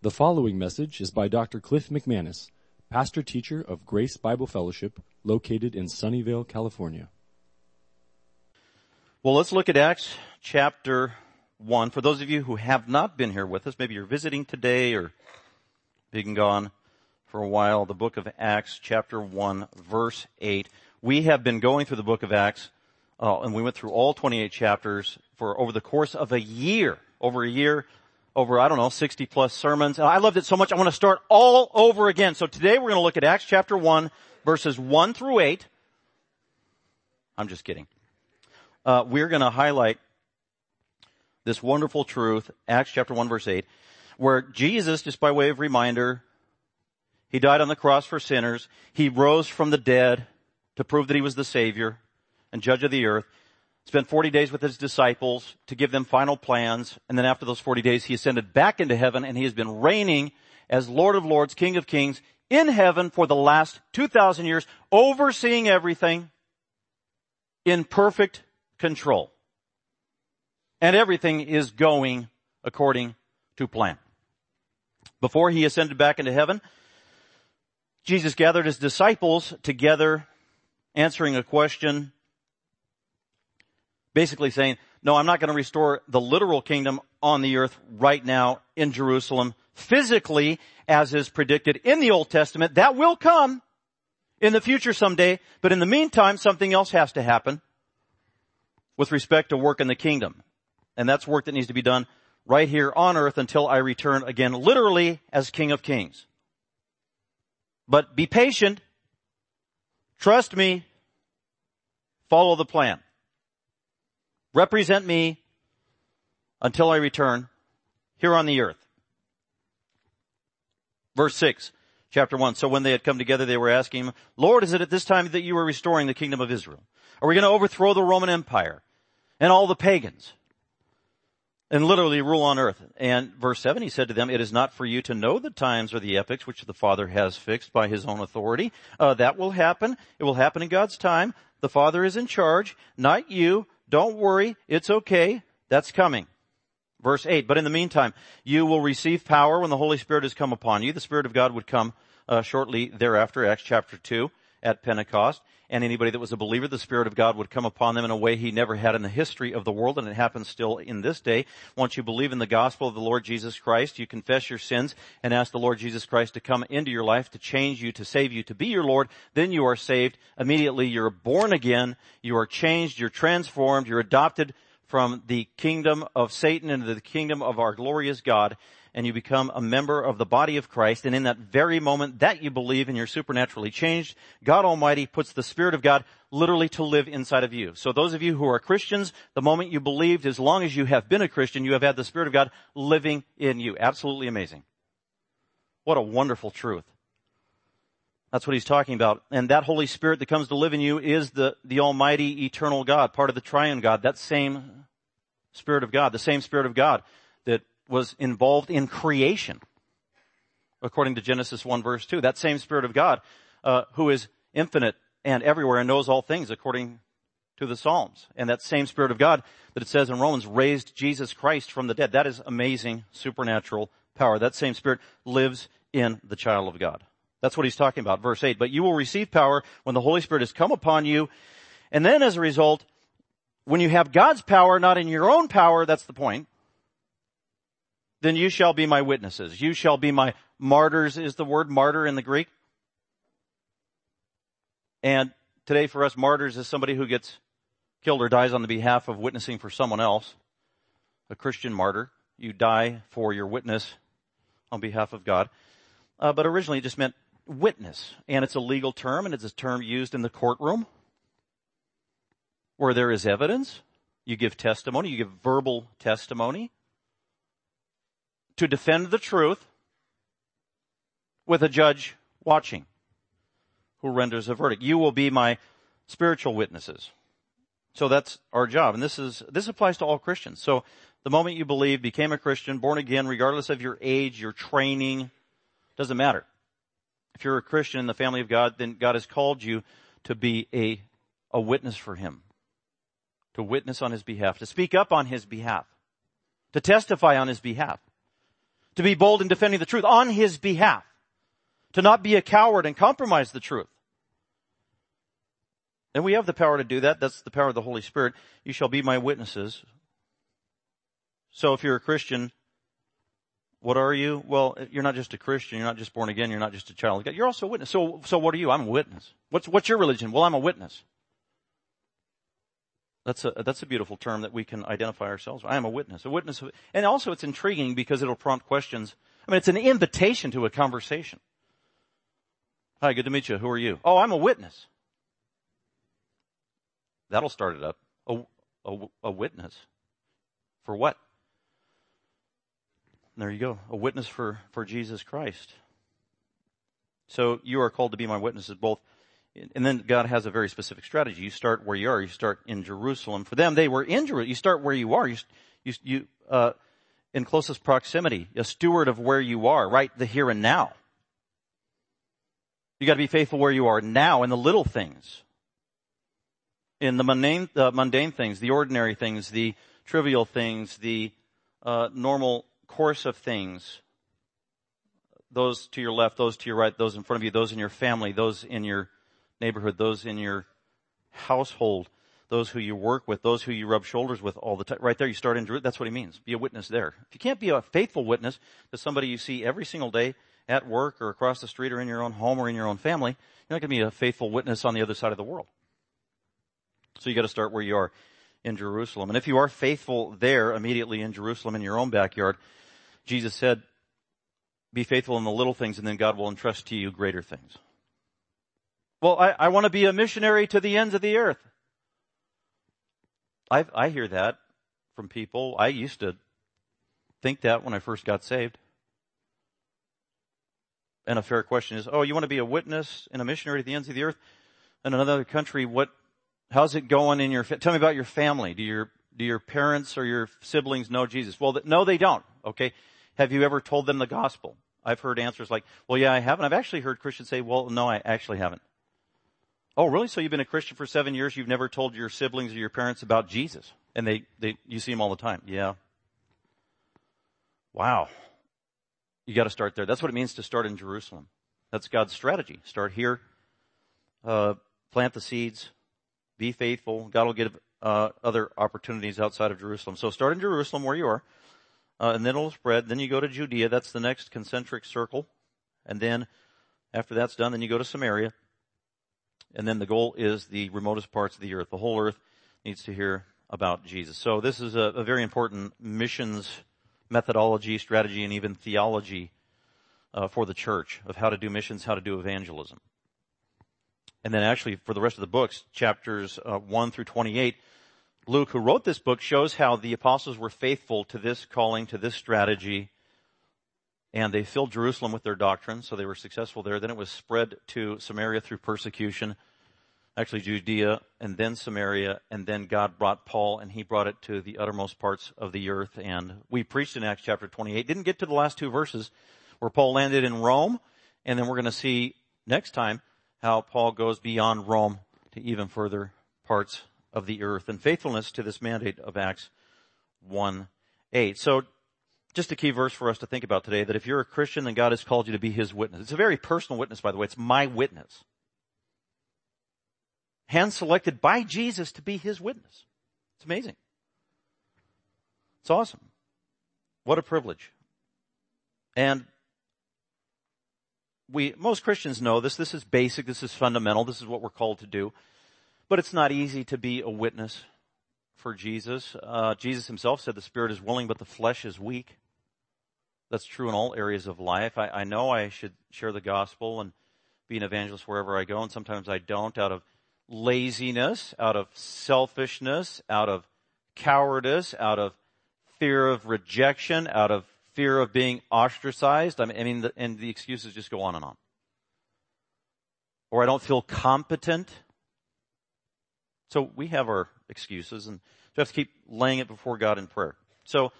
The following message is by Dr. Cliff McManus, pastor teacher of Grace Bible Fellowship, located in Sunnyvale, California. Well, let's look at Acts chapter 1. For those of you who have not been here with us, maybe you're visiting today or being gone for a while, the book of Acts chapter 1 verse 8. We have been going through the book of Acts, uh, and we went through all 28 chapters for over the course of a year. Over a year, over, I don't know, 60 plus sermons. And I loved it so much, I want to start all over again. So today we're going to look at Acts chapter 1, verses 1 through 8. I'm just kidding. Uh, we're going to highlight this wonderful truth, Acts chapter 1 verse 8, where Jesus, just by way of reminder, he died on the cross for sinners. He rose from the dead to prove that he was the Savior and judge of the earth spent 40 days with his disciples to give them final plans. And then after those 40 days, he ascended back into heaven and he has been reigning as Lord of Lords, King of Kings in heaven for the last 2,000 years, overseeing everything in perfect control. And everything is going according to plan. Before he ascended back into heaven, Jesus gathered his disciples together answering a question basically saying, no, I'm not going to restore the literal kingdom on the earth right now in Jerusalem physically as is predicted in the Old Testament. That will come in the future someday, but in the meantime, something else has to happen with respect to work in the kingdom. And that's work that needs to be done right here on earth until I return again, literally as King of Kings. But be patient. Trust me. Follow the plan. Represent me until I return here on the earth. Verse 6, chapter 1. So when they had come together, they were asking him, Lord, is it at this time that you are restoring the kingdom of Israel? Are we going to overthrow the Roman Empire and all the pagans and literally rule on earth? And verse 7, he said to them, it is not for you to know the times or the epochs which the Father has fixed by his own authority. Uh, that will happen. It will happen in God's time. The Father is in charge, not you. Don't worry. It's okay. That's coming. Verse 8, but in the meantime, you will receive power when the Holy Spirit has come upon you. The Spirit of God would come uh, shortly thereafter, Acts chapter 2, at Pentecost. And anybody that was a believer, the Spirit of God would come upon them in a way he never had in the history of the world, and it happens still in this day. Once you believe in the gospel of the Lord Jesus Christ, you confess your sins and ask the Lord Jesus Christ to come into your life, to change you, to save you, to be your Lord, then you are saved. Immediately you're born again, you are changed, you're transformed, you're adopted from the kingdom of Satan into the kingdom of our glorious God and you become a member of the body of Christ. And in that very moment that you believe and you're supernaturally changed, God Almighty puts the Spirit of God literally to live inside of you. So those of you who are Christians, the moment you believed, as long as you have been a Christian, you have had the Spirit of God living in you. Absolutely amazing. What a wonderful truth. That's what he's talking about. And that Holy Spirit that comes to live in you is the, the Almighty eternal God, part of the triune God, that same Spirit of God, the same Spirit of God was involved in creation, according to Genesis 1 verse 2. That same Spirit of God, uh, who is infinite and everywhere and knows all things, according to the Psalms. And that same Spirit of God that it says in Romans raised Jesus Christ from the dead. That is amazing supernatural power. That same Spirit lives in the child of God. That's what he's talking about, verse 8. But you will receive power when the Holy Spirit has come upon you. And then as a result, when you have God's power, not in your own power, that's the point, then you shall be my witnesses. You shall be my martyrs is the word martyr in the Greek. And today for us, martyrs is somebody who gets killed or dies on the behalf of witnessing for someone else. A Christian martyr. You die for your witness on behalf of God. Uh, but originally it just meant witness. And it's a legal term and it's a term used in the courtroom where there is evidence. You give testimony. You give verbal testimony to defend the truth with a judge watching who renders a verdict. You will be my spiritual witnesses. So that's our job. And this is, this applies to all Christians. So the moment you believe, became a Christian, born again, regardless of your age, your training, doesn't matter. If you're a Christian in the family of God, then God has called you to be a, a witness for Him. To witness on His behalf, to speak up on His behalf, to testify on His behalf To be bold in defending the truth on his behalf. To not be a coward and compromise the truth. And we have the power to do that. That's the power of the Holy Spirit. You shall be my witnesses. So if you're a Christian, what are you? Well, you're not just a Christian. You're not just born again. You're not just a child of God. You're also a witness. So, so what are you? I'm a witness. What's, what's your religion? Well, I'm a witness. That's a, that's a beautiful term that we can identify ourselves. I am a witness. A witness. Of, and also it's intriguing because it'll prompt questions. I mean, it's an invitation to a conversation. Hi, good to meet you. Who are you? Oh, I'm a witness. That'll start it up. A, a, a witness. For what? There you go. A witness for, for Jesus Christ. So you are called to be my witnesses both. And then God has a very specific strategy. You start where you are. You start in Jerusalem. For them, they were in Jerusalem. You start where you are. You, you, you uh, in closest proximity, a steward of where you are, right? The here and now. You got to be faithful where you are now in the little things, in the mundane, uh, mundane things, the ordinary things, the trivial things, the uh, normal course of things, those to your left, those to your right, those in front of you, those in your family, those in your neighborhood, those in your household, those who you work with, those who you rub shoulders with all the time. Right there, you start in Jerusalem. That's what he means. Be a witness there. If you can't be a faithful witness to somebody you see every single day at work or across the street or in your own home or in your own family, you're not going to be a faithful witness on the other side of the world. So you got to start where you are in Jerusalem. And if you are faithful there immediately in Jerusalem in your own backyard, Jesus said, be faithful in the little things and then God will entrust to you greater things. Well, I, I want to be a missionary to the ends of the earth. I, I hear that from people. I used to think that when I first got saved. And a fair question is, oh, you want to be a witness and a missionary to the ends of the earth in another country? What, how's it going in your, tell me about your family. Do your, do your parents or your siblings know Jesus? Well, no, they don't. Okay. Have you ever told them the gospel? I've heard answers like, well, yeah, I haven't. I've actually heard Christians say, well, no, I actually haven't. Oh, really? So you've been a Christian for seven years. You've never told your siblings or your parents about Jesus. And they, they, you see them all the time. Yeah. Wow. You got to start there. That's what it means to start in Jerusalem. That's God's strategy. Start here, uh, plant the seeds, be faithful. God will give uh, other opportunities outside of Jerusalem. So start in Jerusalem where you are uh, and then it'll spread. Then you go to Judea. That's the next concentric circle. And then after that's done, then you go to Samaria. And then the goal is the remotest parts of the earth. The whole earth needs to hear about Jesus. So this is a, a very important missions methodology, strategy, and even theology uh, for the church of how to do missions, how to do evangelism. And then actually for the rest of the books, chapters uh, 1 through 28, Luke, who wrote this book, shows how the apostles were faithful to this calling, to this strategy, and they filled Jerusalem with their doctrine, so they were successful there. Then it was spread to Samaria through persecution, actually Judea, and then Samaria, and then God brought Paul, and he brought it to the uttermost parts of the earth. And we preached in Acts chapter 28. Didn't get to the last two verses where Paul landed in Rome, and then we're going to see next time how Paul goes beyond Rome to even further parts of the earth and faithfulness to this mandate of Acts 1 8. So, just a key verse for us to think about today that if you're a Christian, then God has called you to be His witness. It's a very personal witness, by the way. It's my witness. Hand selected by Jesus to be His witness. It's amazing. It's awesome. What a privilege. And we, most Christians know this. This is basic. This is fundamental. This is what we're called to do. But it's not easy to be a witness for Jesus. Uh, Jesus himself said the spirit is willing, but the flesh is weak. That's true in all areas of life. I, I know I should share the gospel and be an evangelist wherever I go, and sometimes I don't out of laziness, out of selfishness, out of cowardice, out of fear of rejection, out of fear of being ostracized. I mean, the, and the excuses just go on and on. Or I don't feel competent so we have our excuses and we have to keep laying it before God in prayer. So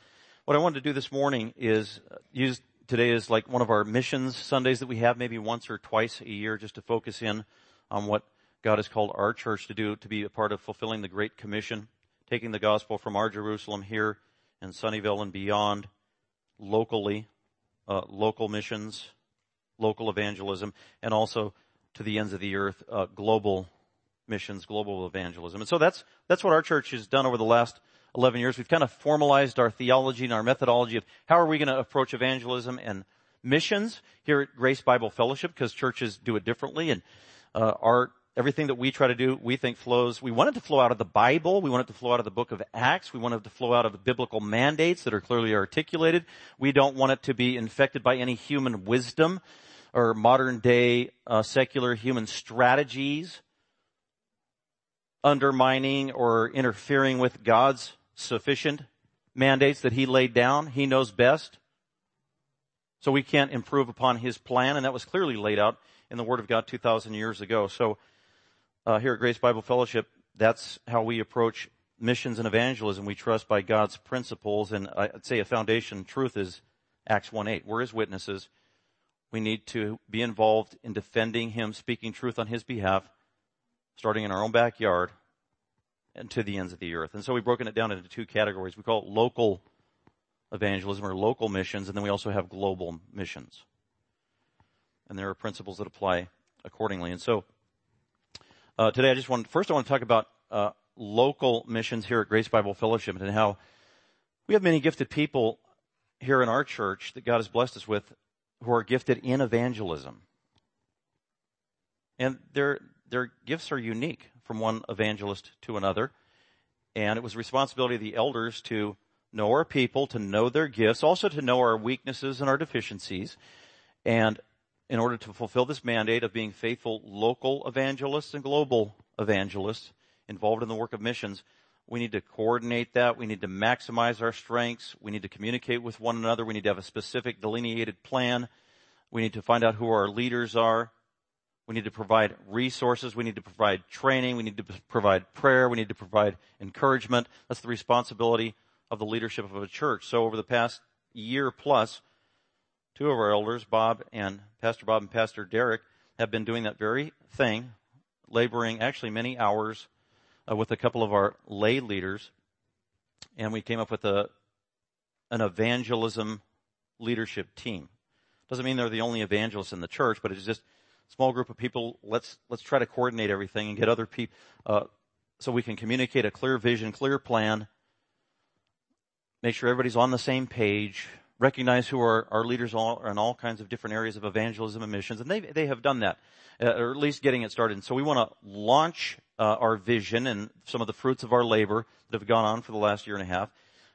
what I wanted to do this morning is uh, use today as like one of our missions Sundays that we have maybe once or twice a year just to focus in on what God has called our church to do to be a part of fulfilling the Great Commission, taking the gospel from our Jerusalem here in Sunnyvale and beyond locally uh, local missions, local evangelism, and also to the ends of the earth, uh, global missions, global evangelism. And so that's, that's what our church has done over the last 11 years. We've kind of formalized our theology and our methodology of how are we going to approach evangelism and missions here at Grace Bible Fellowship because churches do it differently and uh, our everything that we try to do, we think flows. We want it to flow out of the Bible. We want it to flow out of the book of Acts. We want it to flow out of the biblical mandates that are clearly articulated. We don't want it to be infected by any human wisdom or modern day uh, secular human strategies undermining or interfering with God's sufficient mandates that he laid down. He knows best. So we can't improve upon his plan, and that was clearly laid out in the Word of God 2,000 years ago. So uh, here at Grace Bible Fellowship, that's how we approach missions and evangelism. We trust by God's principles, and I'd say a foundation truth is Acts 1.8. We're His witnesses. We need to be involved in defending Him, speaking truth on His behalf, starting in our own backyard and to the ends of the earth. And so we've broken it down into two categories. We call it local evangelism or local missions, and then we also have global missions. And there are principles that apply accordingly. And so uh, today I just want, first I want to talk about uh, local missions here at Grace Bible Fellowship and how we have many gifted people here in our church that God has blessed us with who are gifted in evangelism. And their, their gifts are unique from one evangelist to another. And it was the responsibility of the elders to know our people, to know their gifts, also to know our weaknesses and our deficiencies. And in order to fulfill this mandate of being faithful local evangelists and global evangelists involved in the work of missions, we need to coordinate that. We need to maximize our strengths. We need to communicate with one another. We need to have a specific delineated plan. We need to find out who our leaders are. We need to provide resources. We need to provide training. We need to provide prayer. We need to provide encouragement. That's the responsibility of the leadership of a church. So over the past year plus, two of our elders, Bob and Pastor Bob and Pastor Derek, have been doing that very thing, laboring actually many hours uh, with a couple of our lay leaders. And we came up with a, an evangelism leadership team. Doesn't mean they're the only evangelists in the church, but it's just small group of people. Let's, let's try to coordinate everything and get other people, uh, so we can communicate a clear vision, clear plan, make sure everybody's on the same page, recognize who our, our leaders are in all kinds of different areas of evangelism and missions, and they, they have done that, uh, or at least getting it started. And so we want to launch uh, our vision and some of the fruits of our labor that have gone on for the last year and a half,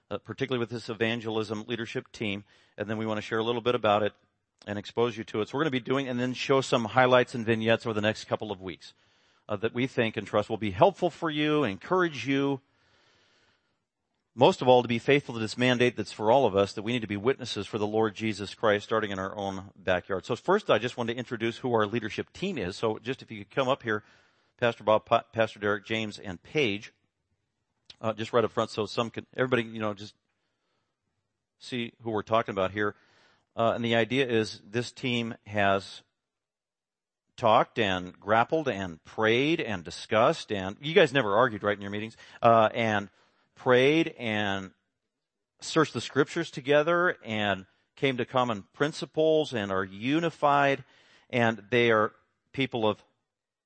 uh, particularly with this evangelism leadership team, and then we want to share a little bit about it and expose you to it. So we're going to be doing and then show some highlights and vignettes over the next couple of weeks uh, that we think and trust will be helpful for you, encourage you, most of all, to be faithful to this mandate that's for all of us, that we need to be witnesses for the Lord Jesus Christ, starting in our own backyard. So first, I just wanted to introduce who our leadership team is. So just if you could come up here, Pastor Bob, Pastor Derek, James, and Paige, uh, just right up front, so some can, everybody, you know, just see who we're talking about here. Uh, and the idea is this team has talked and grappled and prayed and discussed and you guys never argued, right, in your meetings, uh, and prayed and searched the scriptures together and came to common principles and are unified and they are people of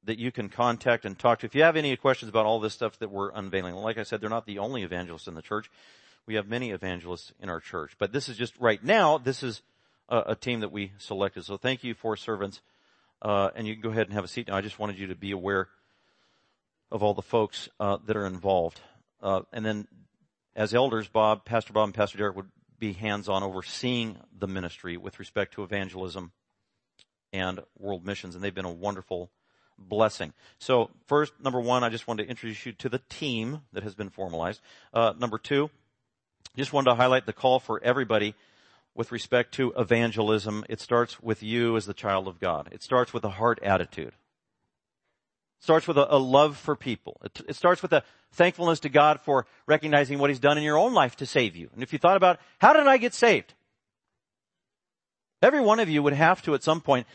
that you can contact and talk to. If you have any questions about all this stuff that we're unveiling, like I said, they're not the only evangelists in the church. We have many evangelists in our church, but this is just right now, this is a, a team that we selected. So thank you for servants. Uh, and you can go ahead and have a seat now. I just wanted you to be aware of all the folks uh, that are involved. Uh, and then as elders, Bob, Pastor Bob and Pastor Derek would be hands-on overseeing the ministry with respect to evangelism and world missions. And they've been a wonderful blessing. So first, number one, I just wanted to introduce you to the team that has been formalized. Uh, number two, just wanted to highlight the call for everybody with respect to evangelism. It starts with you as the child of God. It starts with a heart attitude. It starts with a, a love for people. It, it, starts with a thankfulness to God for recognizing what He's done in your own life to save you. And if you thought about, how did I get saved? Every one of you would have to at some point,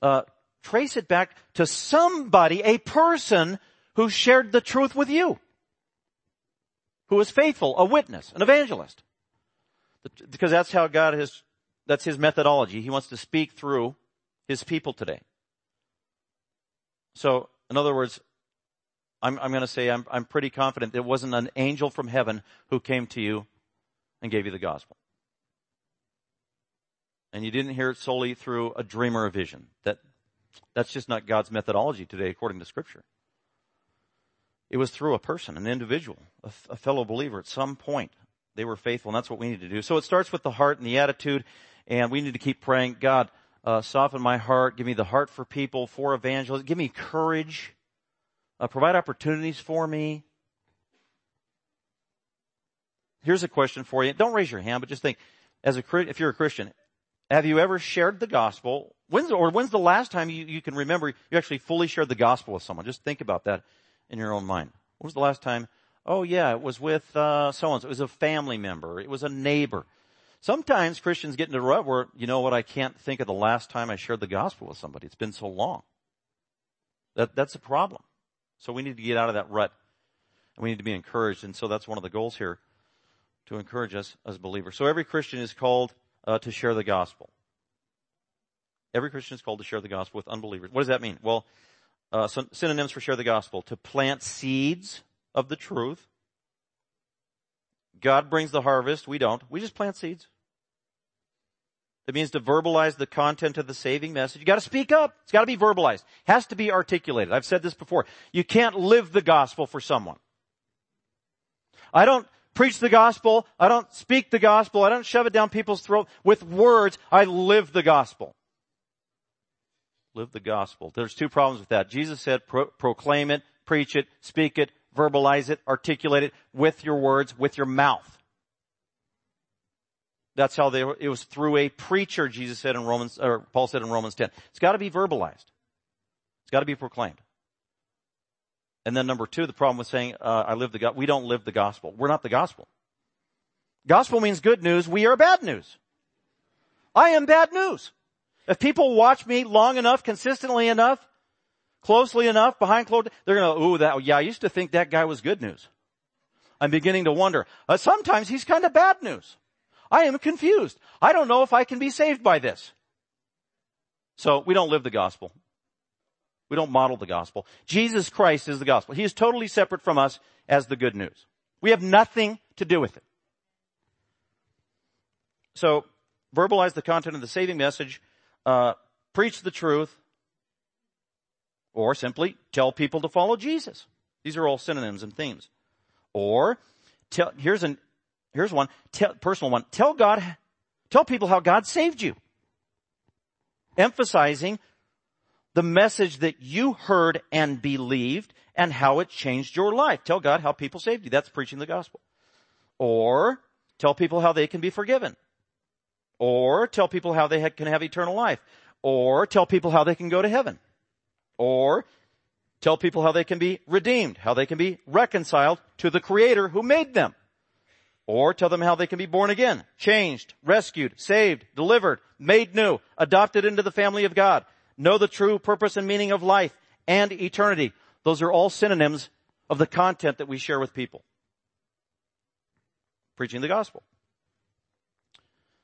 uh, trace it back to somebody, a person who shared the truth with you. Who was faithful, a witness, an evangelist. Because that's how God has, That's his methodology. He wants to speak through his people today. So, in other words, I'm, I'm going to say I'm, I'm pretty confident it wasn't an angel from heaven who came to you and gave you the gospel. And you didn't hear it solely through a dream or a vision. That, that's just not God's methodology today according to scripture. It was through a person, an individual, a, a fellow believer at some point. They were faithful and that's what we need to do. So it starts with the heart and the attitude and we need to keep praying, God, uh, soften my heart, give me the heart for people, for evangelists, give me courage, uh, provide opportunities for me. Here's a question for you. Don't raise your hand, but just think, as a if you're a Christian, have you ever shared the gospel? When's or when's the last time you, you can remember you actually fully shared the gospel with someone? Just think about that in your own mind. When was the last time? Oh yeah, it was with uh, so and so. It was a family member. It was a neighbor. Sometimes Christians get into a rut where, you know what, I can't think of the last time I shared the gospel with somebody. It's been so long. That, that's a problem. So we need to get out of that rut. And we need to be encouraged. And so that's one of the goals here to encourage us as believers. So every Christian is called uh, to share the gospel. Every Christian is called to share the gospel with unbelievers. What does that mean? Well, uh, synonyms for share the gospel. To plant seeds of the truth. God brings the harvest. We don't. We just plant seeds. It means to verbalize the content of the saving message. You gotta speak up. It's gotta be verbalized. It has to be articulated. I've said this before. You can't live the gospel for someone. I don't preach the gospel. I don't speak the gospel. I don't shove it down people's throat with words. I live the gospel. Live the gospel. There's two problems with that. Jesus said pro- proclaim it, preach it, speak it, verbalize it, articulate it with your words, with your mouth. That's how they, it was through a preacher, Jesus said in Romans, or Paul said in Romans 10. It's gotta be verbalized. It's gotta be proclaimed. And then number two, the problem with saying, uh, I live the God, we don't live the gospel. We're not the gospel. Gospel means good news. We are bad news. I am bad news. If people watch me long enough, consistently enough, closely enough, behind closed, they're gonna, ooh, that, yeah, I used to think that guy was good news. I'm beginning to wonder. Uh, sometimes he's kind of bad news. I am confused. I don't know if I can be saved by this. So we don't live the gospel. We don't model the gospel. Jesus Christ is the gospel. He is totally separate from us as the good news. We have nothing to do with it. So verbalize the content of the saving message, uh, preach the truth, or simply tell people to follow Jesus. These are all synonyms and themes. Or tell, here's an Here's one, tell, personal one. Tell God, tell people how God saved you. Emphasizing the message that you heard and believed and how it changed your life. Tell God how people saved you. That's preaching the gospel. Or tell people how they can be forgiven. Or tell people how they can have eternal life. Or tell people how they can go to heaven. Or tell people how they can be redeemed, how they can be reconciled to the creator who made them. Or tell them how they can be born again, changed, rescued, saved, delivered, made new, adopted into the family of God, know the true purpose and meaning of life and eternity. Those are all synonyms of the content that we share with people. Preaching the gospel.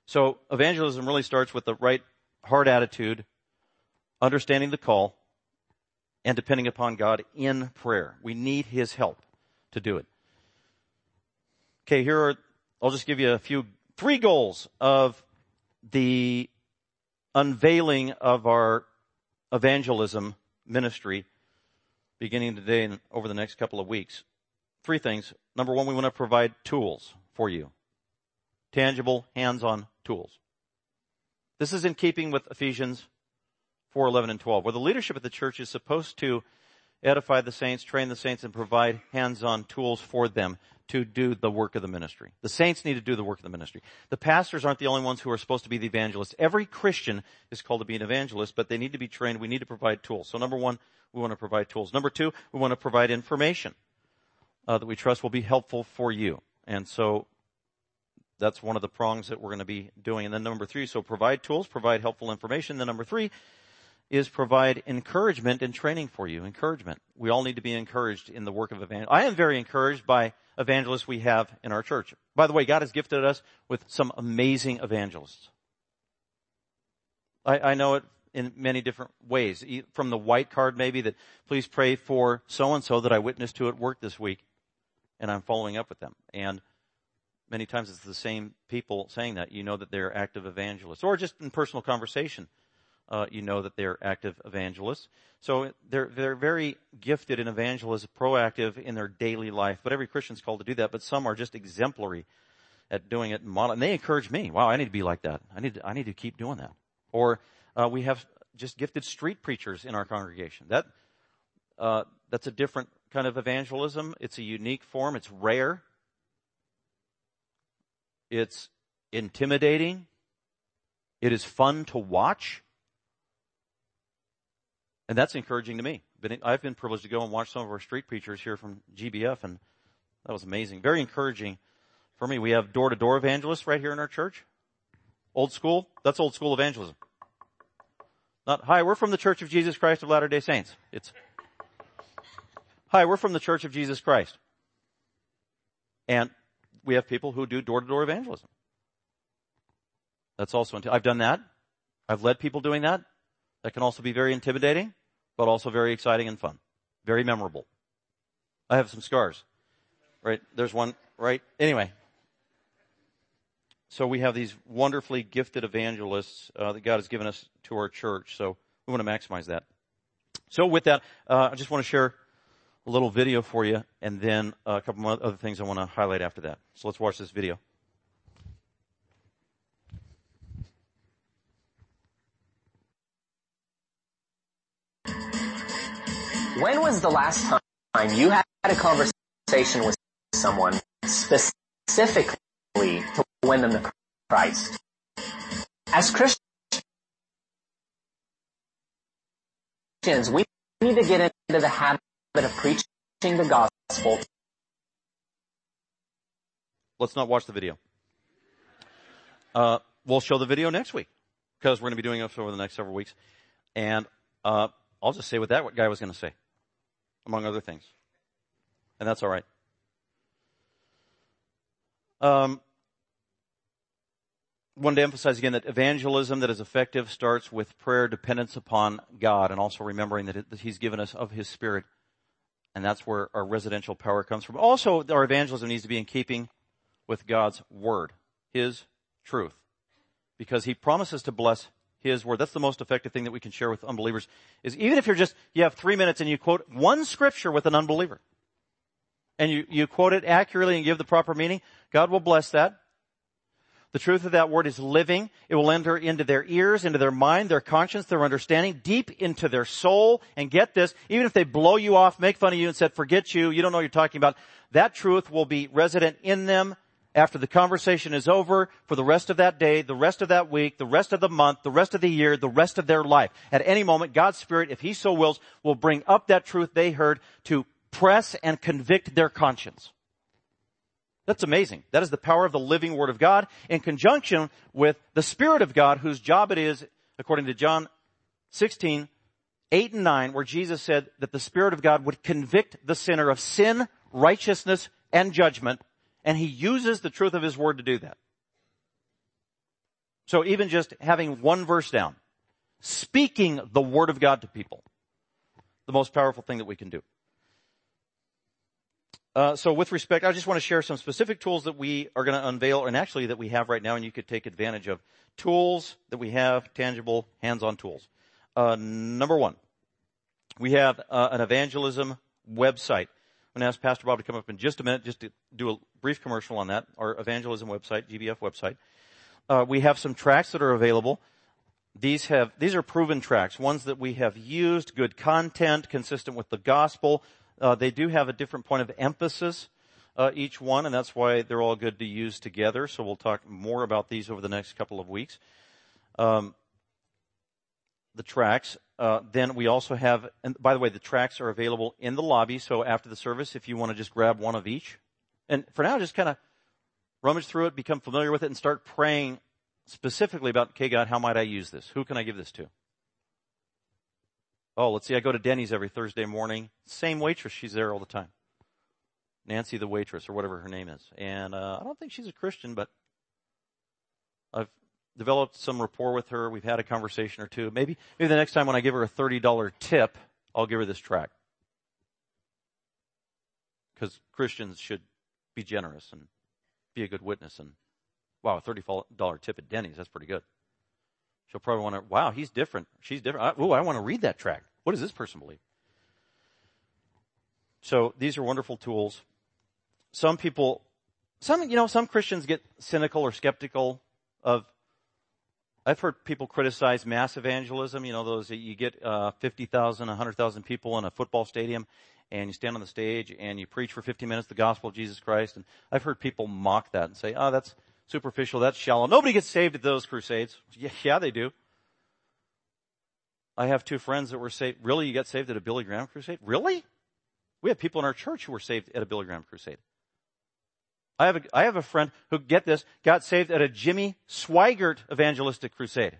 So evangelism really starts with the right heart attitude, understanding the call, and depending upon God in prayer. We need His help to do it. Okay, here are, I'll just give you a few, three goals of the unveiling of our evangelism ministry beginning today and over the next couple of weeks. Three things. Number one, we want to provide tools for you. Tangible, hands-on tools. This is in keeping with Ephesians 4, 11, and 12, where the leadership of the church is supposed to edify the saints, train the saints, and provide hands-on tools for them to do the work of the ministry. The saints need to do the work of the ministry. The pastors aren't the only ones who are supposed to be the evangelists. Every Christian is called to be an evangelist, but they need to be trained. We need to provide tools. So number one, we want to provide tools. Number two, we want to provide information uh, that we trust will be helpful for you. And so that's one of the prongs that we're going to be doing. And then number three, so provide tools, provide helpful information. Then number three is provide encouragement and training for you. Encouragement. We all need to be encouraged in the work of evangelism. I am very encouraged by evangelists we have in our church. By the way, God has gifted us with some amazing evangelists. I, I know it in many different ways. From the white card maybe that please pray for so and so that I witnessed to at work this week and I'm following up with them. And many times it's the same people saying that. You know that they're active evangelists or just in personal conversation. Uh, you know that they're active evangelists. So they're, they're very gifted in evangelism, proactive in their daily life. But every Christian's called to do that. But some are just exemplary at doing it. And they encourage me. Wow, I need to be like that. I need to, I need to keep doing that. Or uh, we have just gifted street preachers in our congregation. That uh, that's a different kind of evangelism. It's a unique form. It's rare. It's intimidating. It is fun to watch. And that's encouraging to me. I've been privileged to go and watch some of our street preachers here from GBF and that was amazing. Very encouraging for me. We have door to door evangelists right here in our church. Old school. That's old school evangelism. Not, hi, we're from the Church of Jesus Christ of Latter-day Saints. It's, hi, we're from the Church of Jesus Christ. And we have people who do door-to-door evangelism. That's also, I've done that. I've led people doing that. That can also be very intimidating, but also very exciting and fun. Very memorable. I have some scars. Right? There's one, right? Anyway, so we have these wonderfully gifted evangelists uh, that God has given us to our church. So we want to maximize that. So with that, uh, I just want to share a little video for you, and then a couple other things I want to highlight after that. So let's watch this video. When was the last time you had a conversation with someone specifically to win them to Christ. As Christians, we need to get into the habit of preaching the gospel. Let's not watch the video. Uh, we'll show the video next week because we're going to be doing this over the next several weeks. And uh, I'll just say what that guy was going to say, among other things. And that's all right. Um, wanted to emphasize again that evangelism that is effective starts with prayer dependence upon God and also remembering that, it, that He's given us of His Spirit. And that's where our residential power comes from. Also, our evangelism needs to be in keeping with God's Word, His truth. Because He promises to bless His Word. That's the most effective thing that we can share with unbelievers is even if you're just, you have three minutes and you quote one scripture with an unbeliever. And you, you quote it accurately and give the proper meaning, God will bless that. The truth of that word is living. It will enter into their ears, into their mind, their conscience, their understanding, deep into their soul. And get this, even if they blow you off, make fun of you and said, forget you, you don't know what you're talking about, that truth will be resident in them after the conversation is over for the rest of that day, the rest of that week, the rest of the month, the rest of the year, the rest of their life. At any moment, God's Spirit, if He so wills, will bring up that truth they heard to press and convict their conscience. That's amazing. That is the power of the living Word of God in conjunction with the Spirit of God whose job it is, according to John 16, 8 and 9, where Jesus said that the Spirit of God would convict the sinner of sin, righteousness, and judgment, and He uses the truth of His Word to do that. So even just having one verse down, speaking the Word of God to people, the most powerful thing that we can do. Uh, so with respect, I just want to share some specific tools that we are going to unveil and actually that we have right now and you could take advantage of. Tools that we have, tangible, hands-on tools. Uh, number one, we have uh, an evangelism website. I'm going to ask Pastor Bob to come up in just a minute just to do a brief commercial on that, our evangelism website, GBF website. Uh, we have some tracts that are available. These have, these are proven tracts, ones that we have used, good content, consistent with the gospel, uh, they do have a different point of emphasis, uh, each one, and that's why they're all good to use together. So we'll talk more about these over the next couple of weeks. Um, the tracts. Uh, then we also have, and by the way, the tracts are available in the lobby. So after the service, if you want to just grab one of each, and for now, just kind of rummage through it, become familiar with it, and start praying specifically about, okay, God, how might I use this? Who can I give this to? Oh, let's see, I go to Denny's every Thursday morning. Same waitress, she's there all the time. Nancy the waitress, or whatever her name is. And uh, I don't think she's a Christian, but I've developed some rapport with her. We've had a conversation or two. Maybe, maybe the next time when I give her a $30 tip, I'll give her this tract. Because Christians should be generous and be a good witness. And wow, a $30 tip at Denny's, that's pretty good. She'll probably want to, wow, he's different. She's different. Oh, I want to read that tract. What does this person believe? So these are wonderful tools. Some people, some, you know, some Christians get cynical or skeptical of, I've heard people criticize mass evangelism, you know, those, you get, uh, 50,000, 100,000 people in a football stadium and you stand on the stage and you preach for 50 minutes the gospel of Jesus Christ. And I've heard people mock that and say, oh, that's superficial, that's shallow. Nobody gets saved at those crusades. Yeah, yeah, they do. I have two friends that were saved. Really? You got saved at a Billy Graham crusade? Really? We have people in our church who were saved at a Billy Graham crusade. I have a, I have a friend who, get this, got saved at a Jimmy Swaggart evangelistic crusade.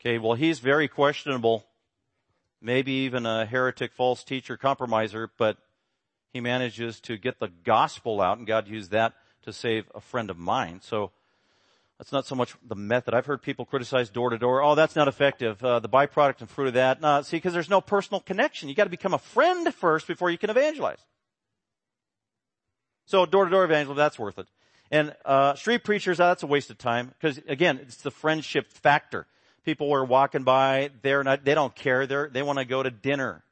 Okay, well he's very questionable. Maybe even a heretic, false teacher, compromiser, but he manages to get the gospel out and God used that to save a friend of mine. So, that's not so much the method. I've heard people criticize door to door. Oh, that's not effective. Uh, the byproduct and fruit of that. No, see, because there's no personal connection. You got to become a friend first before you can evangelize. So door to door evangelism, that's worth it. And uh, street preachers, that's a waste of time because again, it's the friendship factor. People are walking by, they're not, they don't care. They're, they want to go to dinner,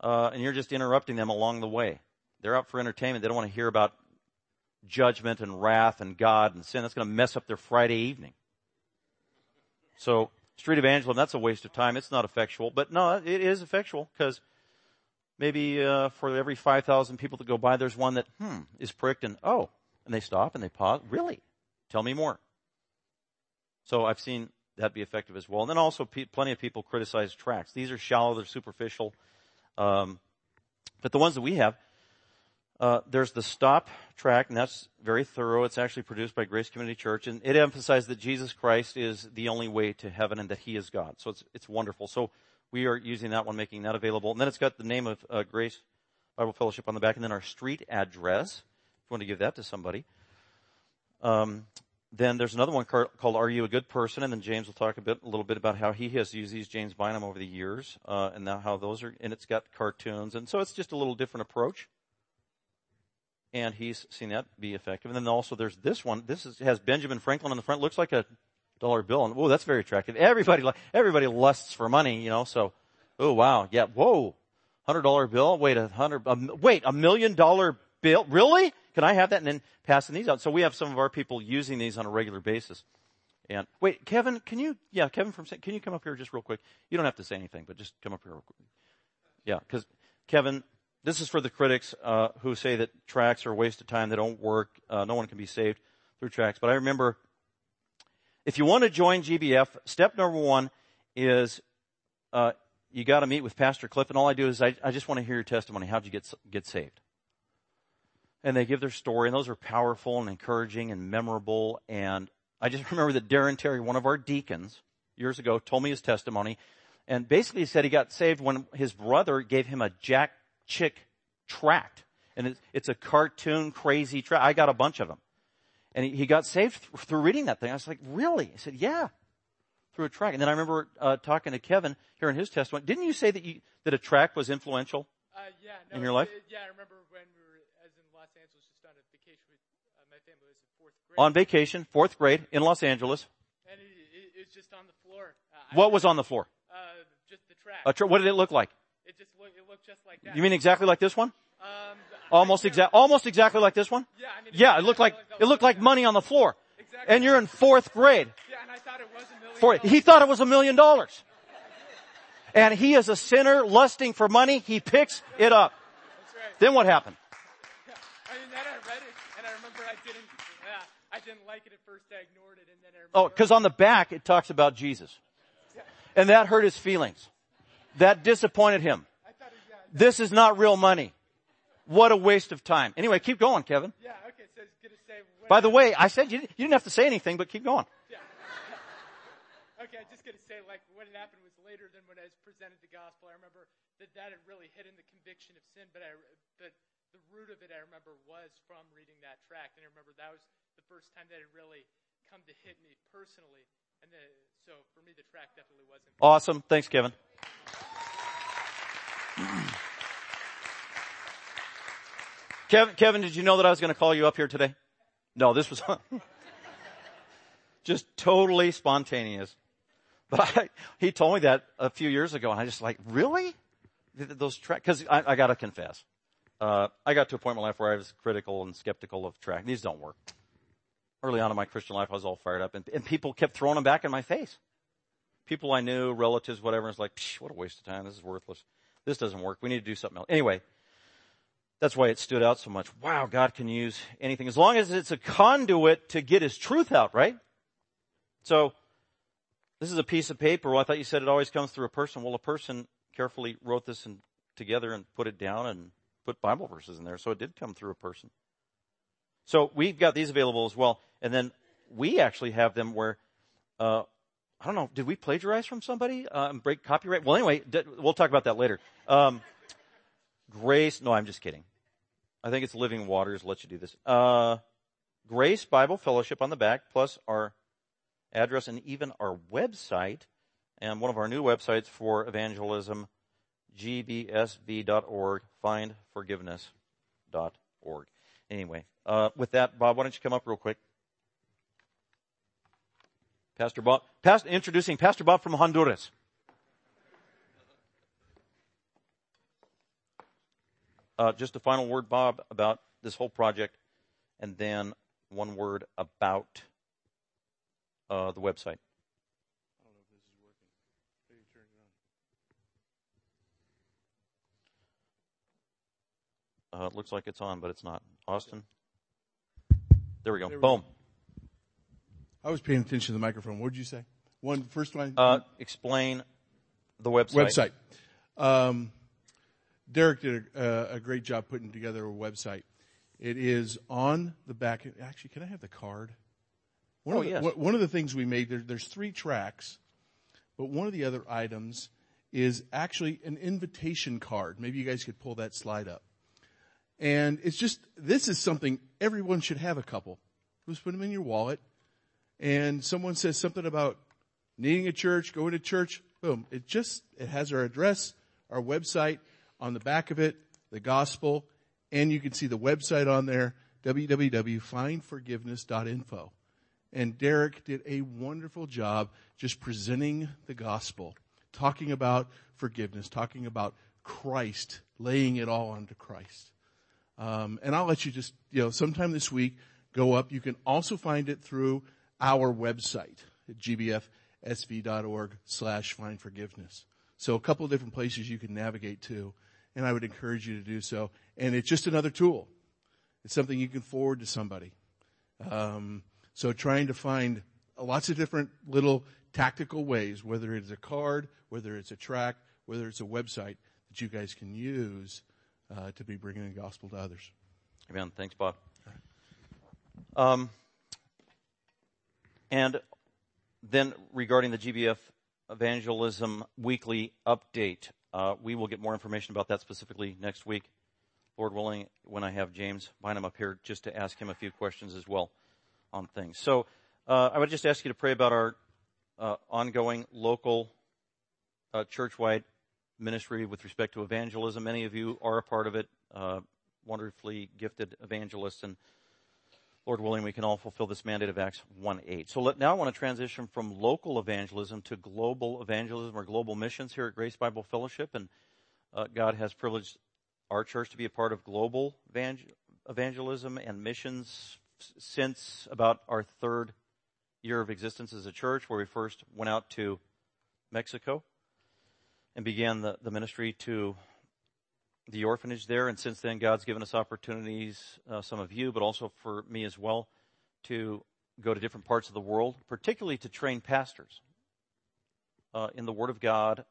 uh, and you're just interrupting them along the way. They're out for entertainment. They don't want to hear about judgment and wrath and God and sin. That's going to mess up their Friday evening. So, street evangelism, that's a waste of time. It's not effectual. But no, it is effectual because maybe uh, for every 5,000 people that go by, there's one that, hmm, is pricked and, oh, and they stop and they pause. Really? Tell me more. So I've seen that be effective as well. And then also pe- plenty of people criticize tracts. These are shallow, they're superficial. Um, but the ones that we have, uh, there's the stop tract, and that's very thorough. It's actually produced by Grace Community Church, and it emphasizes that Jesus Christ is the only way to heaven and that He is God. So it's it's wonderful. So we are using that one, making that available, and then it's got the name of uh, Grace Bible Fellowship on the back, and then our street address. If you want to give that to somebody. Um, then there's another one called "Are You a Good Person?" and then James will talk a bit, a little bit about how he has used these James Bynum over the years, uh, and now how those are, and it's got cartoons, and so it's just a little different approach and he's seen that be effective. And then also there's this one. This is, has Benjamin Franklin on the front. Looks like a dollar bill, and whoa, that's very attractive. Everybody everybody lusts for money, you know. So, oh wow, yeah, whoa, hundred dollar bill. Wait a hundred. wait, a million dollar bill. Really? Can I have that? And then passing these out. So we have some of our people using these on a regular basis. And wait, Kevin, can you? Yeah, Kevin from can you come up here just real quick? You don't have to say anything, but just come up here real quick. Yeah, because Kevin, this is for the critics uh, who say that tracts are a waste of time. They don't work. Uh, no one can be saved through tracts. But I remember, if you want to join GBF, step number one is uh, you got to meet with Pastor Cliff, and all I do is I, I just want to hear your testimony. How'd you get get saved? And they give their story, and those are powerful and encouraging and memorable. And I just remember that Darren Terry, one of our deacons, years ago, told me his testimony, and basically he said he got saved when his brother gave him a Jack Chick tract. And it's, it's a cartoon crazy tract. I got a bunch of them. And he, he got saved th- through reading that thing. I was like, really? He said, yeah. Through a tract. And then I remember uh, talking to Kevin here in his testimony. Didn't you say that you that a tract was influential uh, yeah, no, in your life? It, yeah, I remember when we were, as in Los Angeles, just on a vacation with uh, my family. was in fourth grade. On vacation, fourth grade in Los Angeles. And it, it, was just on the floor. Uh, what was on the floor? Uh, just the tract. A tra- what did it look like? It just looked, it looked just like that. You mean exactly like this one? Um, almost exact, almost exactly like this one? Yeah, I mean, yeah, it looked like, it looked like money on the floor. Exactly. And you're in fourth grade. Yeah, and I thought it was a million For, he thought it was a million dollars. And he is a sinner lusting for money. He picks it up. That's right. Then what happened? Yeah. I mean, then I read it, and I remember I didn't, yeah, I didn't like it at first. I ignored it, and then I Oh, cause on the back it talks about Jesus. And that hurt his feelings. That disappointed him. This is not real money. What a waste of time. Anyway, keep going, Kevin. Yeah, okay, so it's gonna say. By the way, I said you, you didn't have to say anything, but keep going. Yeah. okay, I'm just gonna say, like, what had happened was later than when I was presented the gospel. I remember that that had really hit in the conviction of sin, but I, but the root of it, I remember, was from reading that tract, and I remember that was the first time that it really come to hit me personally. And the, so for me, the tract definitely wasn't. Awesome. Thanks, Kevin. Kevin, Kevin, did you know that I was going to call you up here today? No, this was just totally spontaneous. But I, he told me that a few years ago, and I just like, really? Those tract? Because I, I got to confess, uh, I got to a point in my life where I was critical and skeptical of tract. These don't work. Early on in my Christian life, I was all fired up, and, and people kept throwing them back in my face. People I knew, relatives, whatever, it's like, what a waste of time. This is worthless. This doesn't work. We need to do something else. Anyway, that's why it stood out so much. Wow, God can use anything as long as it's a conduit to get His truth out, right? So, this is a piece of paper. Well, I thought you said it always comes through a person. Well, a person carefully wrote this together and put it down and put Bible verses in there. So it did come through a person. So we've got these available as well. And then we actually have them where, uh, I don't know, did we plagiarize from somebody uh, and break copyright? Well, anyway, we'll talk about that later. Um, Grace, no, I'm just kidding. I think it's Living Waters let you do this. Uh, Grace Bible Fellowship on the back, plus our address and even our website and one of our new websites for evangelism, gbfsv.org, findforgiveness.org. Anyway, uh, with that, Bob, why don't you come up real quick? Pastor Bob, past, introducing Pastor Bob from Honduras. Uh, just a final word, Bob, about this whole project, and then one word about uh, the website. Uh, it looks like it's on, but it's not. Austin? There we go. There we Boom. I was paying attention to the microphone. What did you say? One first one. Uh, explain the website. website. Um, Derek did a, uh, a great job putting together a website. It is on the back. Actually, can I have the card? One Oh, of the, yes. one- One of the things we made there, there's three tracts, but one of the other items is actually an invitation card. Maybe you guys could pull that slide up. And it's just this is something everyone should have a couple. Just put them in your wallet. And someone says something about needing a church, going to church. Boom! It just it has our address, our website on the back of it, the gospel, and you can see the website on there www.findforgiveness.info. And Derek did a wonderful job just presenting the gospel, talking about forgiveness, talking about Christ, laying it all onto Christ. Um, and I'll let you just, you know, sometime this week, go up. You can also find it through our website at gbfsv.org slash find forgiveness. So a couple of different places you can navigate to, and I would encourage you to do so. And it's just another tool. It's something you can forward to somebody. Um, so trying to find lots of different little tactical ways, whether it's a card, whether it's a tract, whether it's a website that you guys can use uh, to be bringing the gospel to others. Amen. Thanks, Bob. Um, and then regarding the GBF evangelism weekly update, uh, we will get more information about that specifically next week. Lord willing, when I have James Bynum up here, just to ask him a few questions as well on things. So uh, I would just ask you to pray about our uh, ongoing local uh, church-wide ministry with respect to evangelism. Many of you are a part of it, uh, wonderfully gifted evangelists, and Lord willing, we can all fulfill this mandate of Acts 1-8. So let, now I want to transition from local evangelism to global evangelism or global missions here at Grace Bible Fellowship, and uh, God has privileged our church to be a part of global evangel- evangelism and missions since about our third year of existence as a church, where we first went out to Mexico and began the, the ministry to the orphanage there. And since then, God's given us opportunities, uh, some of you, but also for me as well, to go to different parts of the world, particularly to train pastors uh, in the Word of God,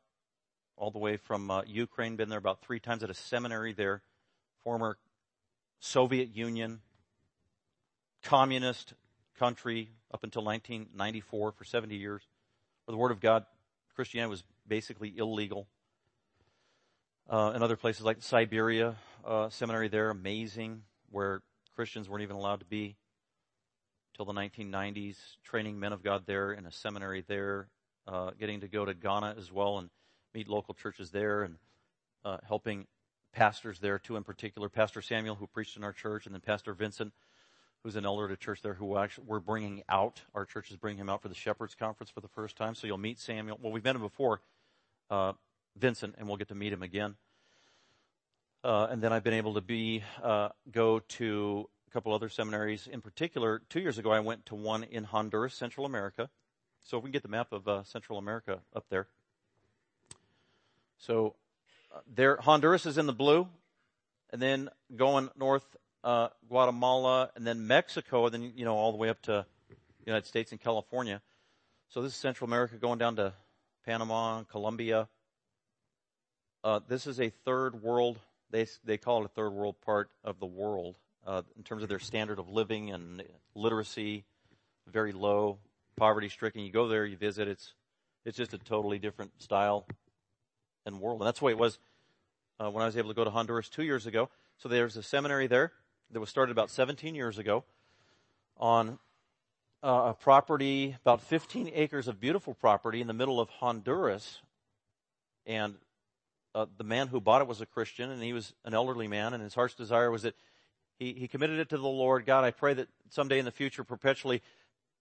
all the way from uh, Ukraine, been there about three times at a seminary there, former Soviet Union, communist country up until 1994 for 70 years, where the Word of God, Christianity was basically illegal. Uh, and other places like Siberia, uh, seminary there, amazing, where Christians weren't even allowed to be till the 1990s, training men of God there in a seminary there, uh, getting to go to Ghana as well and meet local churches there and uh, helping pastors there too, in particular, Pastor Samuel, who preached in our church, and then Pastor Vincent, who's an elder at a church there, who actually we're bringing out. Our church is bringing him out for the Shepherds Conference for the first time. So you'll meet Samuel. Well, we've met him before, uh, Vincent, and we'll get to meet him again. Uh, and then I've been able to be uh, go to a couple other seminaries. In particular, two years ago, I went to one in Honduras, Central America. So if we can get the map of uh, Central America up there. So uh, there, Honduras is in the blue, and then going north, uh, Guatemala, and then Mexico, and then you know all the way up to the United States and California. So this is Central America going down to Panama, Colombia. Uh, this is a third world. They they call it a third world part of the world uh, in terms of their standard of living and literacy, very low, poverty stricken. You go there, you visit. It's it's just a totally different style and world. And that's the way it was uh, when I was able to go to Honduras two years ago. So there's a seminary there that was started about 17 years ago on uh, a property, about 15 acres of beautiful property in the middle of Honduras. And uh, the man who bought it was a Christian, and he was an elderly man, and his heart's desire was that he, he committed it to the Lord. God, I pray that someday in the future, perpetually,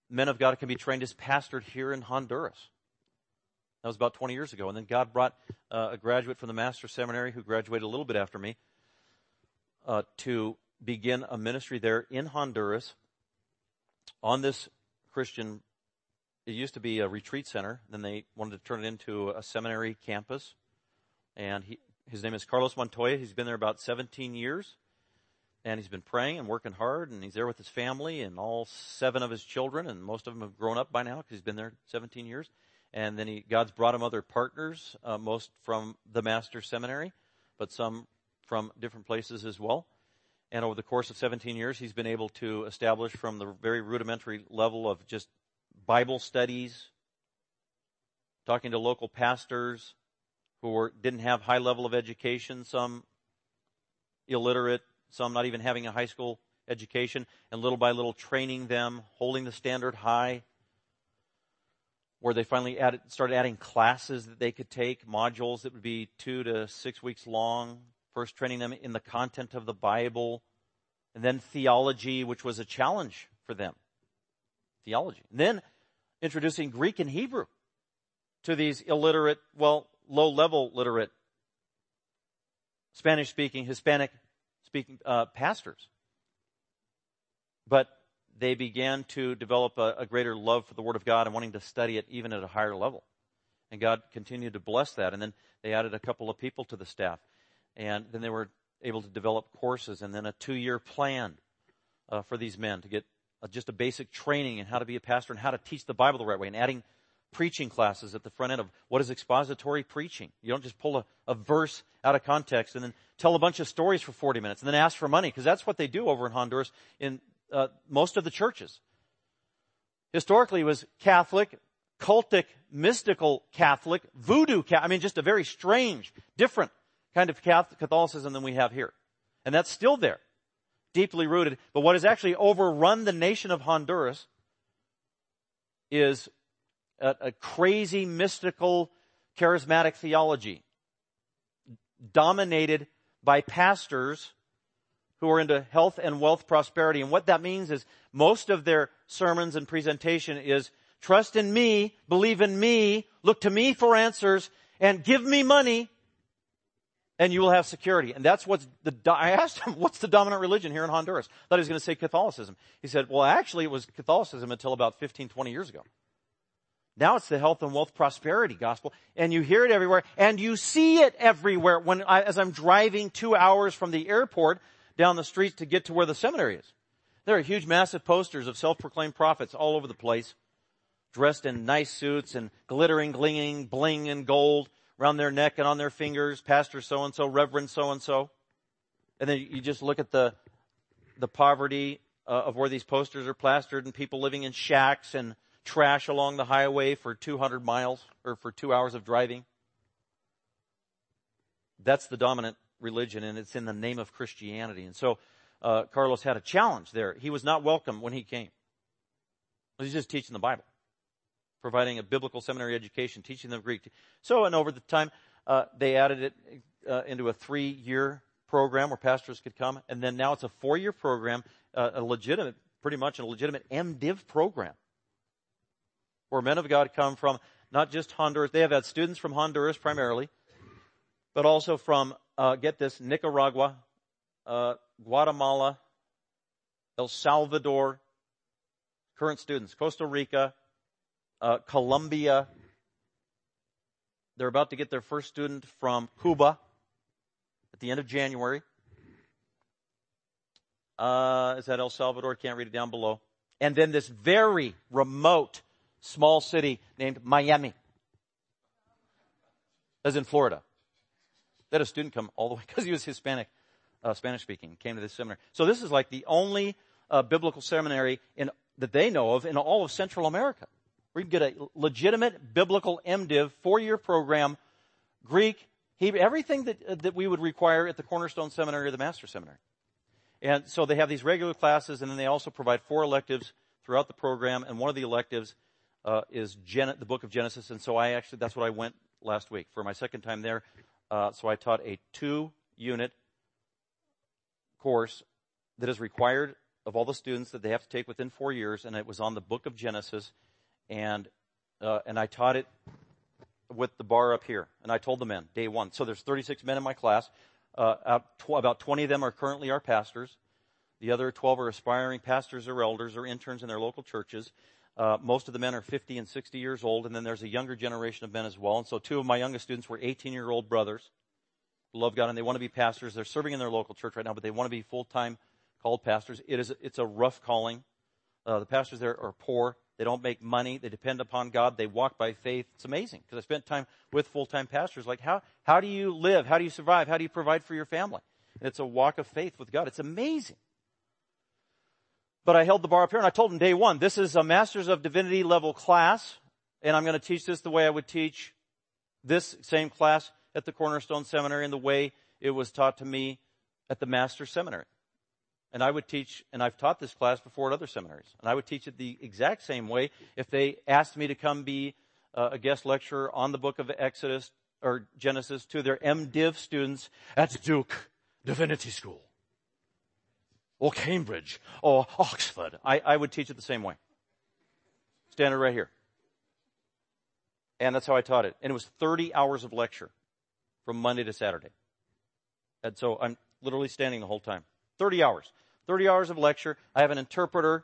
men of God can be trained as pastored here in Honduras. That was about 20 years ago. And then God brought uh, a graduate from the Master's Seminary who graduated a little bit after me uh, to begin a ministry there in Honduras on this Christian. It used to be a retreat center. Then they wanted to turn it into a seminary campus. And he, his name is Carlos Montoya. He's been there about 17 years. And he's been praying and working hard. And he's there with his family and all seven of his children. And most of them have grown up by now because he's been there 17 years and then he, God's brought him other partners, uh, most from the Master Seminary, but some from different places as well. And over the course of 17 years, he's been able to establish from the very rudimentary level of just Bible studies, talking to local pastors who were, didn't have high level of education, some illiterate, some not even having a high school education, and little by little training them, holding the standard high, where they finally added, started adding classes that they could take, modules that would be two to six weeks long, first training them in the content of the Bible, and then theology, which was a challenge for them. Theology. And then introducing Greek and Hebrew to these illiterate, well, low level literate, Spanish speaking, Hispanic speaking uh, pastors. But they began to develop a, a, greater love for the Word of God and wanting to study it even at a higher level. And God continued to bless that. And then they added a couple of people to the staff. And then they were able to develop courses and then a two year plan uh, for these men to get uh, just a basic training in how to be a pastor and how to teach the Bible the right way and adding preaching classes at the front end of what is expository preaching. You don't just pull a, a verse out of context and then tell a bunch of stories for 40 minutes and then ask for money because that's what they do over in Honduras in uh, most of the churches. Historically, it was Catholic, cultic, mystical Catholic, voodoo. I mean, just a very strange, different kind of Catholicism than we have here, and that's still there, deeply rooted. But what has actually overrun the nation of Honduras is a, a crazy, mystical, charismatic theology, dominated by pastors who are into health and wealth prosperity. And what that means is most of their sermons and presentation is trust in me, believe in me, look to me for answers, and give me money, and you will have security. And that's what's the, I asked him, what's the dominant religion here in Honduras? I thought he was going to say Catholicism. He said, well, actually it was Catholicism until about 15, 20 years ago. Now it's the health and wealth prosperity gospel, and you hear it everywhere, and you see it everywhere. When I, as I'm driving two hours from the airport, down the street to get to where the seminary is. There are huge massive posters of self-proclaimed prophets all over the place, dressed in nice suits and glittering, glinging, bling and gold around their neck and on their fingers, Pastor so-and-so, Reverend so-and-so. And then you just look at the, the poverty uh, of where these posters are plastered and people living in shacks and trash along the highway for 200 miles or for two hours of driving. That's the dominant religion and it's in the name of Christianity. And so, uh, Carlos had a challenge there. He was not welcome when he came. He's just teaching the Bible, providing a biblical seminary education, teaching them Greek. So, and over the time, uh, they added it uh, into a three-year program where pastors could come, and then now it's a four-year program, uh, a legitimate, pretty much a legitimate MDiv program, where men of God come from not just Honduras. They have had students from Honduras primarily, but also from, uh, get this, Nicaragua, uh, Guatemala, El Salvador, current students, Costa Rica, uh, Colombia. They're about to get their first student from Cuba at the end of January. Uh, is that El Salvador? Can't read it down below. And then this very remote small city named Miami. As in Florida. Had a student come all the way because he was Hispanic, uh, Spanish speaking, came to this seminary. So this is like the only uh, biblical seminary in, that they know of in all of Central America. Where you can get a legitimate biblical MDiv four-year program, Greek, Hebrew, everything that, uh, that we would require at the Cornerstone Seminary or the Master Seminary. And so they have these regular classes and then they also provide four electives throughout the program and one of the electives uh, is Gen- the book of Genesis. And so I actually, that's what I went last week for my second time there. Uh, so I taught a two unit course that is required of all the students that they have to take within four years, and it was on the book of Genesis, and uh, and I taught it with the bar up here, and I told the men day one. So there's 36 men in my class. Uh, tw- about 20 of them are currently our pastors. The other 12 are aspiring pastors or elders or interns in their local churches. Uh, most of the men are 50 and 60 years old, and then there's a younger generation of men as well. And so two of my youngest students were 18 year old brothers love God and they want to be pastors. They're serving in their local church right now, but they want to be full time called pastors. It is, it's a rough calling. Uh, the pastors there are poor. They don't make money. They depend upon God. They walk by faith. It's amazing because I spent time with full-time pastors. Like how, how do you live? How do you survive? How do you provide for your family? And it's a walk of faith with God. It's amazing. But I held the bar up here and I told them day one, this is a Masters of Divinity level class and I'm going to teach this the way I would teach this same class at the Cornerstone Seminary and the way it was taught to me at the Master Seminary. And I would teach, and I've taught this class before at other seminaries, and I would teach it the exact same way if they asked me to come be a guest lecturer on the book of Exodus or Genesis to their MDiv students at Duke Divinity School or Cambridge or Oxford. I, I would teach it the same way. Standing right here. And that's how I taught it. And it was 30 hours of lecture from Monday to Saturday. And so I'm literally standing the whole time. 30 hours. 30 hours of lecture. I have an interpreter.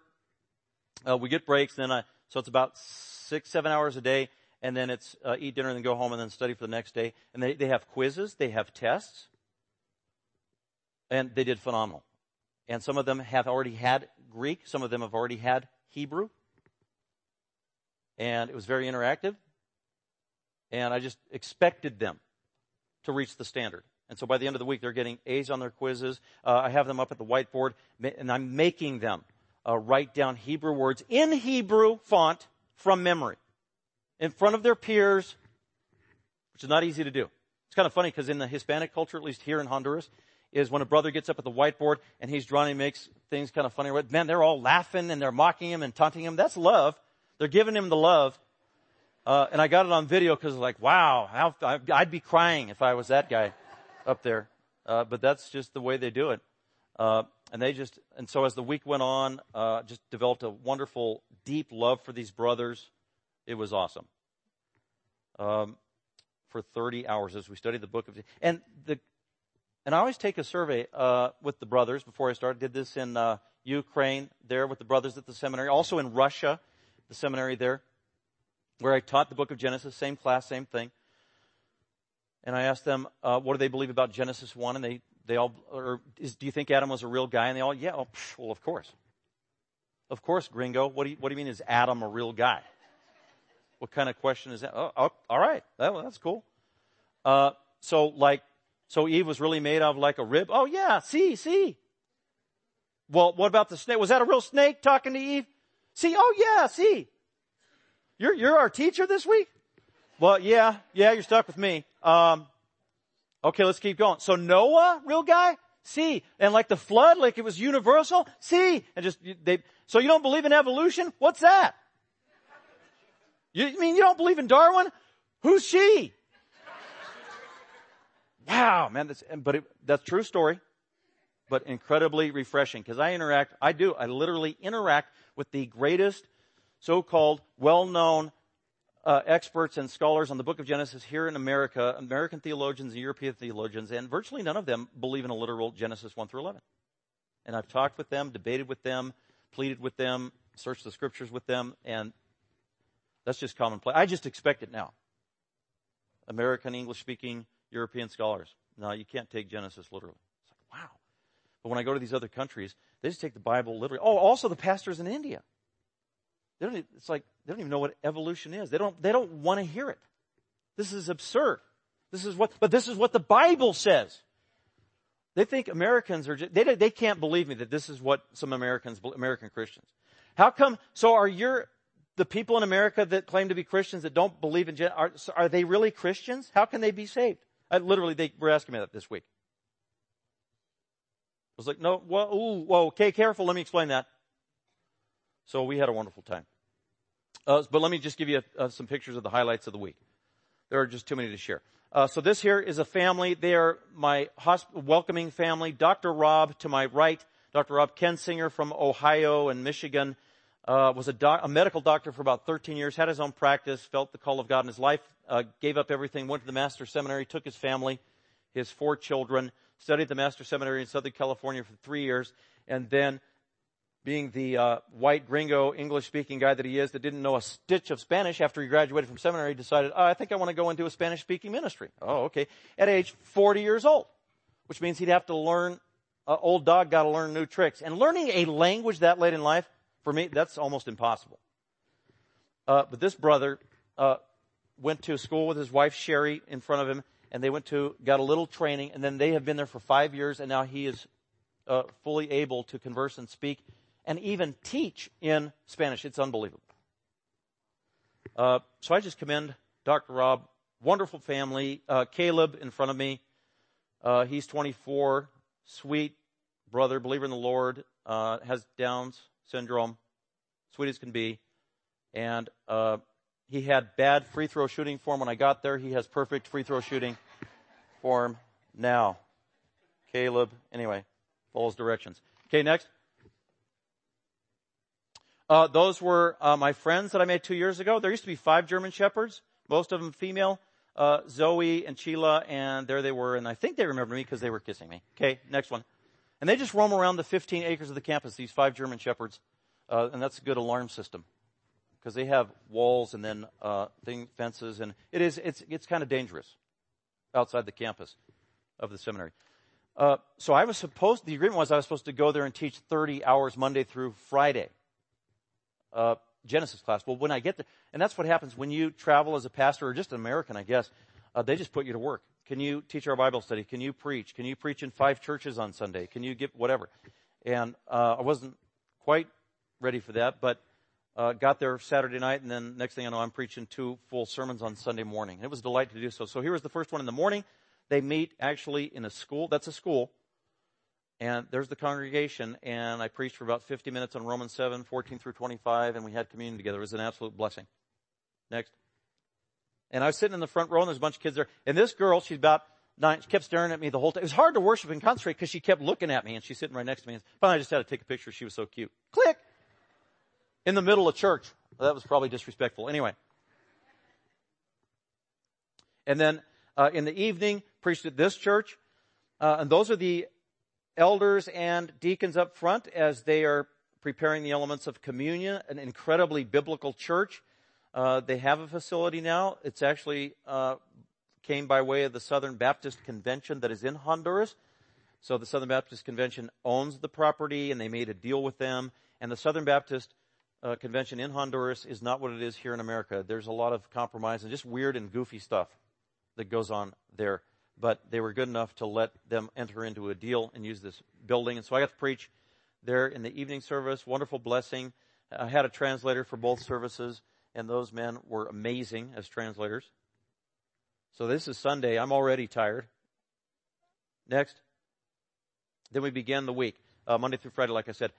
Uh, we get breaks, then I, so it's about six, seven hours a day, and then it's uh, eat dinner and then go home and then study for the next day. And they, they have quizzes, they have tests, and they did phenomenal. And some of them have already had Greek, some of them have already had Hebrew. And it was very interactive. And I just expected them to reach the standard. And so by the end of the week, they're getting A's on their quizzes. Uh, I have them up at the whiteboard, and I'm making them uh, write down Hebrew words in Hebrew font from memory in front of their peers, which is not easy to do. It's kind of funny because in the Hispanic culture, at least here in Honduras, is when a brother gets up at the whiteboard and he's drawing and makes things kind of funny. Man, they're all laughing and they're mocking him and taunting him. That's love. They're giving him the love. Uh, and I got it on video because like, wow, how, I'd be crying if I was that guy up there. Uh, but that's just the way they do it. Uh, and they just, and so as the week went on, uh, just developed a wonderful, deep love for these brothers. It was awesome. Um, for 30 hours as we studied the book of, and the, and I always take a survey, uh, with the brothers before I started. Did this in, uh, Ukraine there with the brothers at the seminary, also in Russia, the seminary there, where I taught the book of Genesis, same class, same thing and I asked them, uh, what do they believe about Genesis 1? And they, they all, or is, do you think Adam was a real guy? And they all, yeah, oh, well, of course. Of course, gringo. What do you, what do you mean is Adam a real guy? What kind of question is that? Oh, oh all right. That, well, that's cool. Uh, so like, so Eve was really made of like a rib? Oh yeah, see, see. Well, what about the snake? Was that a real snake talking to Eve? See, oh yeah, see. You're, you're our teacher this week? Well, yeah, yeah, you're stuck with me. Um, okay, let's keep going. So Noah, real guy? See. And like the flood, like it was universal? See. And just, they, so you don't believe in evolution? What's that? You mean you don't believe in Darwin? Who's she? Wow, man, that's, but it, that's true story, but incredibly refreshing because I interact, I do, I literally interact with the greatest so-called well-known uh, experts and scholars on the book of Genesis here in America, American theologians and European theologians, and virtually none of them believe in a literal Genesis 1 through 11. And I've talked with them, debated with them, pleaded with them, searched the scriptures with them, and that's just commonplace. I just expect it now. American, English speaking, European scholars. No, you can't take Genesis literally. It's like, wow. But when I go to these other countries, they just take the Bible literally. Oh, also the pastors in India. They don't, it's like, they don't even know what evolution is. They don't, they don't want to hear it. This is absurd. This is what, but this is what the Bible says. They think Americans are, just, they, they can't believe me that this is what some Americans, American Christians. How come, so are your, the people in America that claim to be Christians that don't believe in, are, are they really Christians? How can they be saved? I, literally, they were asking me that this week. I was like, no, well, ooh, whoa, okay, careful, let me explain that. So we had a wonderful time. Uh, but let me just give you uh, some pictures of the highlights of the week. There are just too many to share. Uh, so this here is a family. They are my hosp- welcoming family. Dr. Rob to my right, Dr. Rob Kensinger from Ohio and Michigan, uh, was a, doc- a, medical doctor for about 13 years, had his own practice, felt the call of God in his life, uh, gave up everything, went to the Master Seminary, took his family, his four children, studied the Master Seminary in Southern California for three years, and then being the uh, white gringo English speaking guy that he is that didn't know a stitch of Spanish after he graduated from seminary decided, oh, I think I want to go into a Spanish speaking ministry. Oh, okay. At age 40 years old, which means he'd have to learn, uh, old dog got to learn new tricks. And learning a language that late in life, for me, that's almost impossible. Uh, but this brother uh, went to school with his wife Sherry in front of him, and they went to got a little training, and then they have been there for five years, and now he is uh, fully able to converse and speak and even teach in Spanish. It's unbelievable. Uh, so I just commend Dr. Rob. Wonderful family. Uh, Caleb in front of me. Uh, he's 24. Sweet brother, believer in the Lord. Uh, has Down's syndrome. Sweet as can be. And uh, he had bad free throw shooting form when I got there. He has perfect free throw shooting form now. Caleb, anyway, follows directions. Okay, next. Uh, those were uh, my friends that I made two years ago. There used to be five German Shepherds, most of them female. Uh, Zoe and Sheila, and there they were, and I think they remember me because they were kissing me. Okay, next one. And they just roam around the 15 acres of the campus, these five German Shepherds, uh, and that's a good alarm system because they have walls and then uh, thing, fences, and it is it's it's kind of dangerous outside the campus of the seminary. Uh, so I was supposed the agreement was I was supposed to go there and teach 30 hours Monday through Friday uh, Genesis class. Well, when I get there, and that's what happens when you travel as a pastor or just an American, I guess, uh, they just put you to work. Can you teach our Bible study? Can you preach? Can you preach in five churches on Sunday? Can you give whatever? And uh, I wasn't quite ready for that, but uh, got there Saturday night, and then next thing I know, I'm preaching two full sermons on Sunday morning. It was a delight to do so. So here was the first one in the morning. They meet actually in a school. That's a school and there's the congregation, and I preached for about 50 minutes on Romans 7, 14 through 25, and we had communion together. It was an absolute blessing. Next. And I was sitting in the front row, and there's a bunch of kids there. And this girl, she's about nine, she kept staring at me the whole time. It was hard to worship and concentrate because she kept looking at me, and she's sitting right next to me. And finally, I just had to take a picture. She was so cute. Click! In the middle of church. Well, that was probably disrespectful. Anyway. And then, uh, in the evening, preached at this church. Uh, and those are the elders and deacons up front as they are preparing the elements of communion, an incredibly biblical church. Uh, they have a facility now. It's actually uh, came by way of the Southern Baptist Convention that is in Honduras. So the Southern Baptist Convention owns the property, and they made a deal with them. And the Southern Baptist uh, Convention in Honduras is not what it is here in America. There's a lot of compromise and just weird and goofy stuff that goes on there but they were good enough to let them enter into a deal and use this building. And so I got to preach there in the evening service. Wonderful blessing. I had a translator for both services, and those men were amazing as translators. So this is Sunday. I'm already tired. Next. Then we begin the week, uh, Monday through Friday, like I said.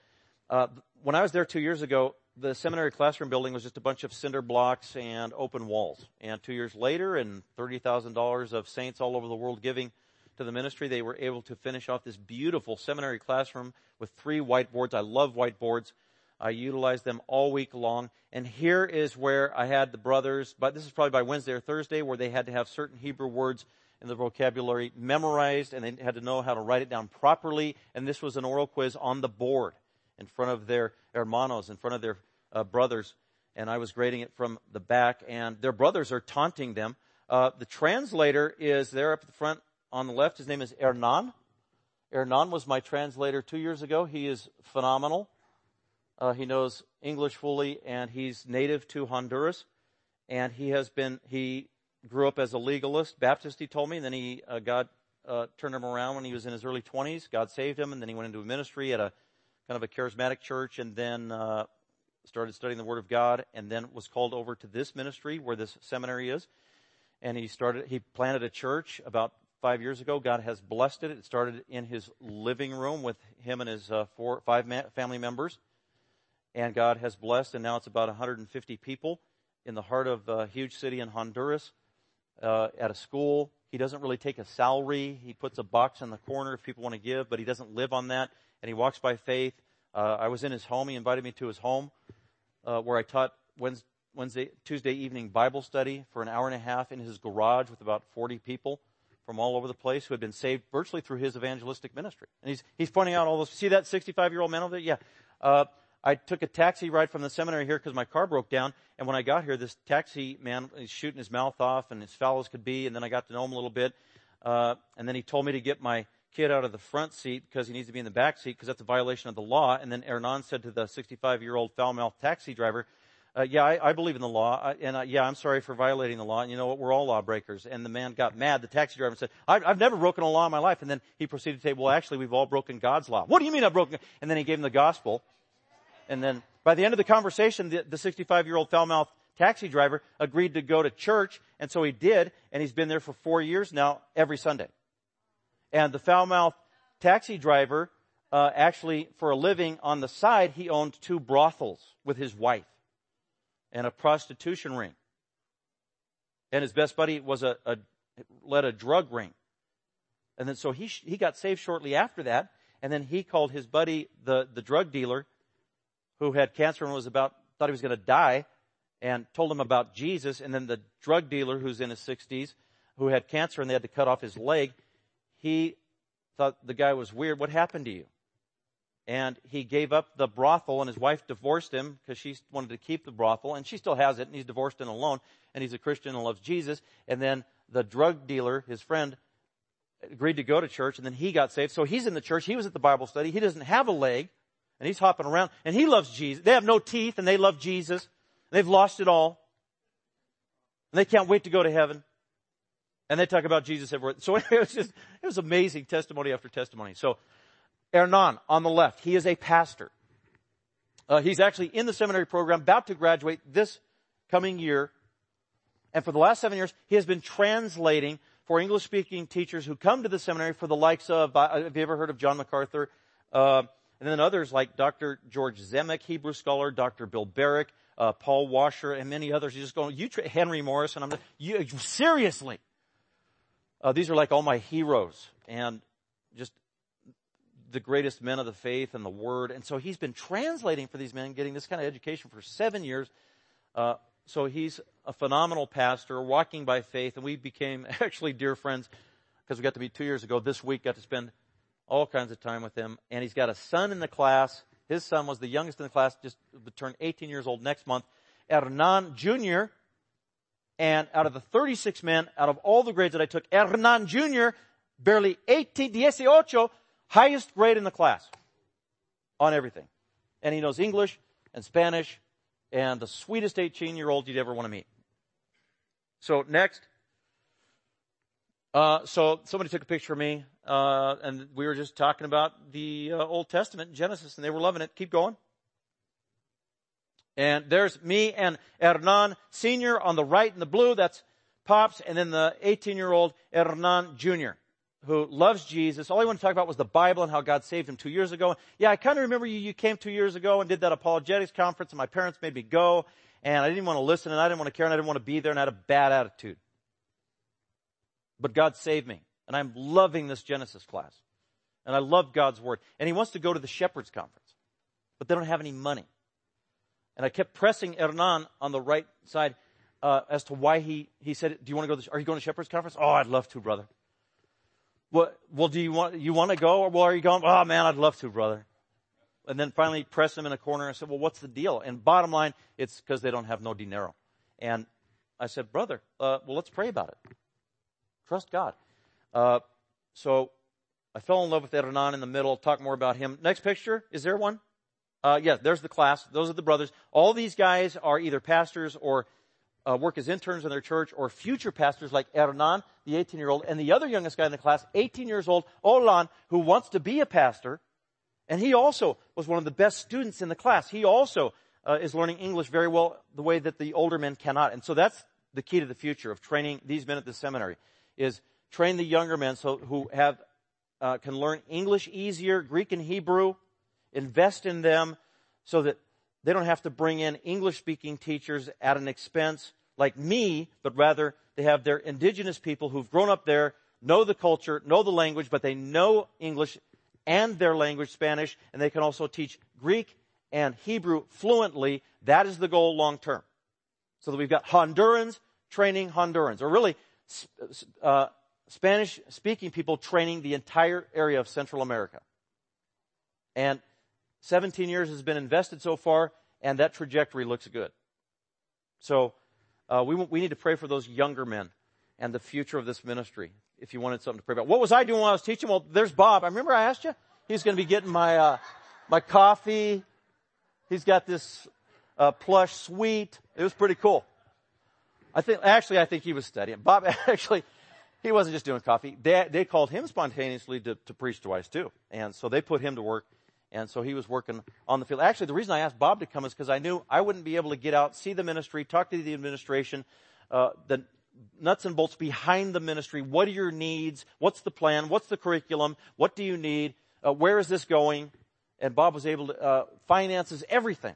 Uh, when I was there two years ago, the seminary classroom building was just a bunch of cinder blocks and open walls. And two years later, and $30,000 of saints all over the world giving to the ministry, they were able to finish off this beautiful seminary classroom with three whiteboards. I love whiteboards. I utilized them all week long. And here is where I had the brothers, but this is probably by Wednesday or Thursday, where they had to have certain Hebrew words in the vocabulary memorized and they had to know how to write it down properly. And this was an oral quiz on the board in front of their hermanos, in front of their uh, brothers. And I was grading it from the back and their brothers are taunting them. Uh, the translator is there up at the front on the left. His name is Hernan. Hernan was my translator two years ago. He is phenomenal. Uh, he knows English fully, and he's native to Honduras. And he has been he grew up as a legalist, Baptist. He told me, and then he uh, God uh, turned him around when he was in his early 20s. God saved him, and then he went into a ministry at a kind of a charismatic church, and then uh, started studying the Word of God, and then was called over to this ministry where this seminary is. And he started he planted a church about five years ago. God has blessed it. It started in his living room with him and his uh, four five ma- family members and God has blessed, and now it's about 150 people in the heart of a huge city in Honduras uh, at a school. He doesn't really take a salary. He puts a box in the corner if people want to give, but he doesn't live on that, and he walks by faith. Uh, I was in his home. He invited me to his home uh, where I taught Wednesday, Wednesday, Tuesday evening Bible study for an hour and a half in his garage with about 40 people from all over the place who had been saved virtually through his evangelistic ministry. And he's, he's pointing out all those, see that 65 year old man over there? Yeah. Uh, I took a taxi ride from the seminary here because my car broke down. And when I got here, this taxi man is shooting his mouth off and as foul as could be. And then I got to know him a little bit. Uh, and then he told me to get my kid out of the front seat because he needs to be in the back seat because that's a violation of the law. And then Hernan said to the 65 year old foul mouthed taxi driver, uh, yeah, I, I, believe in the law, I, and yeah, I'm sorry for violating the law. And you know what? We're all lawbreakers. And the man got mad. The taxi driver said, I've, I've never broken a law in my life. And then he proceeded to say, well, actually, we've all broken God's law. What do you mean I've broken? And then he gave him the gospel. And then by the end of the conversation, the, the 65 year old foul mouthed taxi driver agreed to go to church. And so he did. And he's been there for four years now, every Sunday. And the foul mouthed taxi driver, uh, actually, for a living on the side, he owned two brothels with his wife and a prostitution ring. And his best buddy was a, a led a drug ring. And then so he, he got saved shortly after that. And then he called his buddy, the, the drug dealer, who had cancer and was about, thought he was going to die and told him about Jesus. And then the drug dealer who's in his sixties who had cancer and they had to cut off his leg, he thought the guy was weird. What happened to you? And he gave up the brothel and his wife divorced him because she wanted to keep the brothel and she still has it and he's divorced and alone and he's a Christian and loves Jesus. And then the drug dealer, his friend, agreed to go to church and then he got saved. So he's in the church. He was at the Bible study. He doesn't have a leg and he's hopping around and he loves Jesus. They have no teeth and they love Jesus. They've lost it all. And they can't wait to go to heaven. And they talk about Jesus everywhere. So it was just, it was amazing testimony after testimony. So Hernan on the left, he is a pastor. Uh, he's actually in the seminary program, about to graduate this coming year. And for the last seven years, he has been translating for English speaking teachers who come to the seminary for the likes of, uh, have you ever heard of John MacArthur? Uh, and then others like Dr. George Zemek, Hebrew scholar, Dr. Bill Barrick, uh, Paul Washer, and many others. You just go, you, tra- Henry Morrison, I'm, you, seriously. Uh, these are like all my heroes and just the greatest men of the faith and the word. And so he's been translating for these men, getting this kind of education for seven years. Uh, so he's a phenomenal pastor, walking by faith, and we became actually dear friends because we got to meet two years ago. This week, got to spend all kinds of time with him. And he's got a son in the class. His son was the youngest in the class, just turned 18 years old next month. Hernan Jr. And out of the 36 men, out of all the grades that I took, Hernan Jr. barely 18, 18, highest grade in the class on everything. And he knows English and Spanish and the sweetest 18 year old you'd ever want to meet. So next, uh, so somebody took a picture of me, uh, and we were just talking about the uh, Old Testament, Genesis, and they were loving it. Keep going. And there's me and Hernan Senior on the right in the blue. That's Pops, and then the 18 year old Hernan Jr., who loves Jesus. All he wanted to talk about was the Bible and how God saved him two years ago. Yeah, I kind of remember you, you came two years ago and did that apologetics conference and my parents made me go and I didn't want to listen and I didn't want to care and I didn't want to be there and I had a bad attitude. But God saved me and I'm loving this Genesis class and I love God's word and he wants to go to the shepherd's conference, but they don't have any money. And I kept pressing Hernan on the right side uh, as to why he, he said, do you want to go to, the, are you going to shepherd's conference? Oh, I'd love to, brother. What, well, do you want, you want to go or well, are you going? Oh man, I'd love to, brother. And then finally press him in a corner and said, well, what's the deal? And bottom line, it's because they don't have no dinero. And I said, brother, uh, well, let's pray about it. Trust God. Uh, so I fell in love with Hernan in the middle. Talk more about him. Next picture. Is there one? Uh, yes, there's the class. Those are the brothers. All these guys are either pastors or uh, work as interns in their church or future pastors like Hernan, the 18 year old, and the other youngest guy in the class, 18 years old, Olan, who wants to be a pastor. And he also was one of the best students in the class. He also uh, is learning English very well the way that the older men cannot. And so that's the key to the future of training these men at the seminary is train the younger men so who have uh, can learn English easier, Greek and Hebrew, invest in them so that they don't have to bring in English speaking teachers at an expense like me, but rather they have their indigenous people who've grown up there, know the culture, know the language, but they know English and their language, Spanish, and they can also teach Greek and Hebrew fluently. That is the goal long term. So that we've got Hondurans training Hondurans, or really uh, Spanish speaking people training the entire area of Central America. And 17 years has been invested so far, and that trajectory looks good. So uh, we, we need to pray for those younger men and the future of this ministry if you wanted something to pray about. What was I doing while I was teaching? Well, there's Bob. I remember I asked you. He's going to be getting my, uh, my coffee. He's got this uh, plush suite. It was pretty cool. I think, actually, I think he was studying. Bob, actually, he wasn't just doing coffee. They, they called him spontaneously to, to preach twice too. And so they put him to work. And so he was working on the field. Actually, the reason I asked Bob to come is because I knew I wouldn't be able to get out, see the ministry, talk to the administration, uh, the nuts and bolts behind the ministry. What are your needs? What's the plan? What's the curriculum? What do you need? Uh, where is this going? And Bob was able to, uh, finances, everything.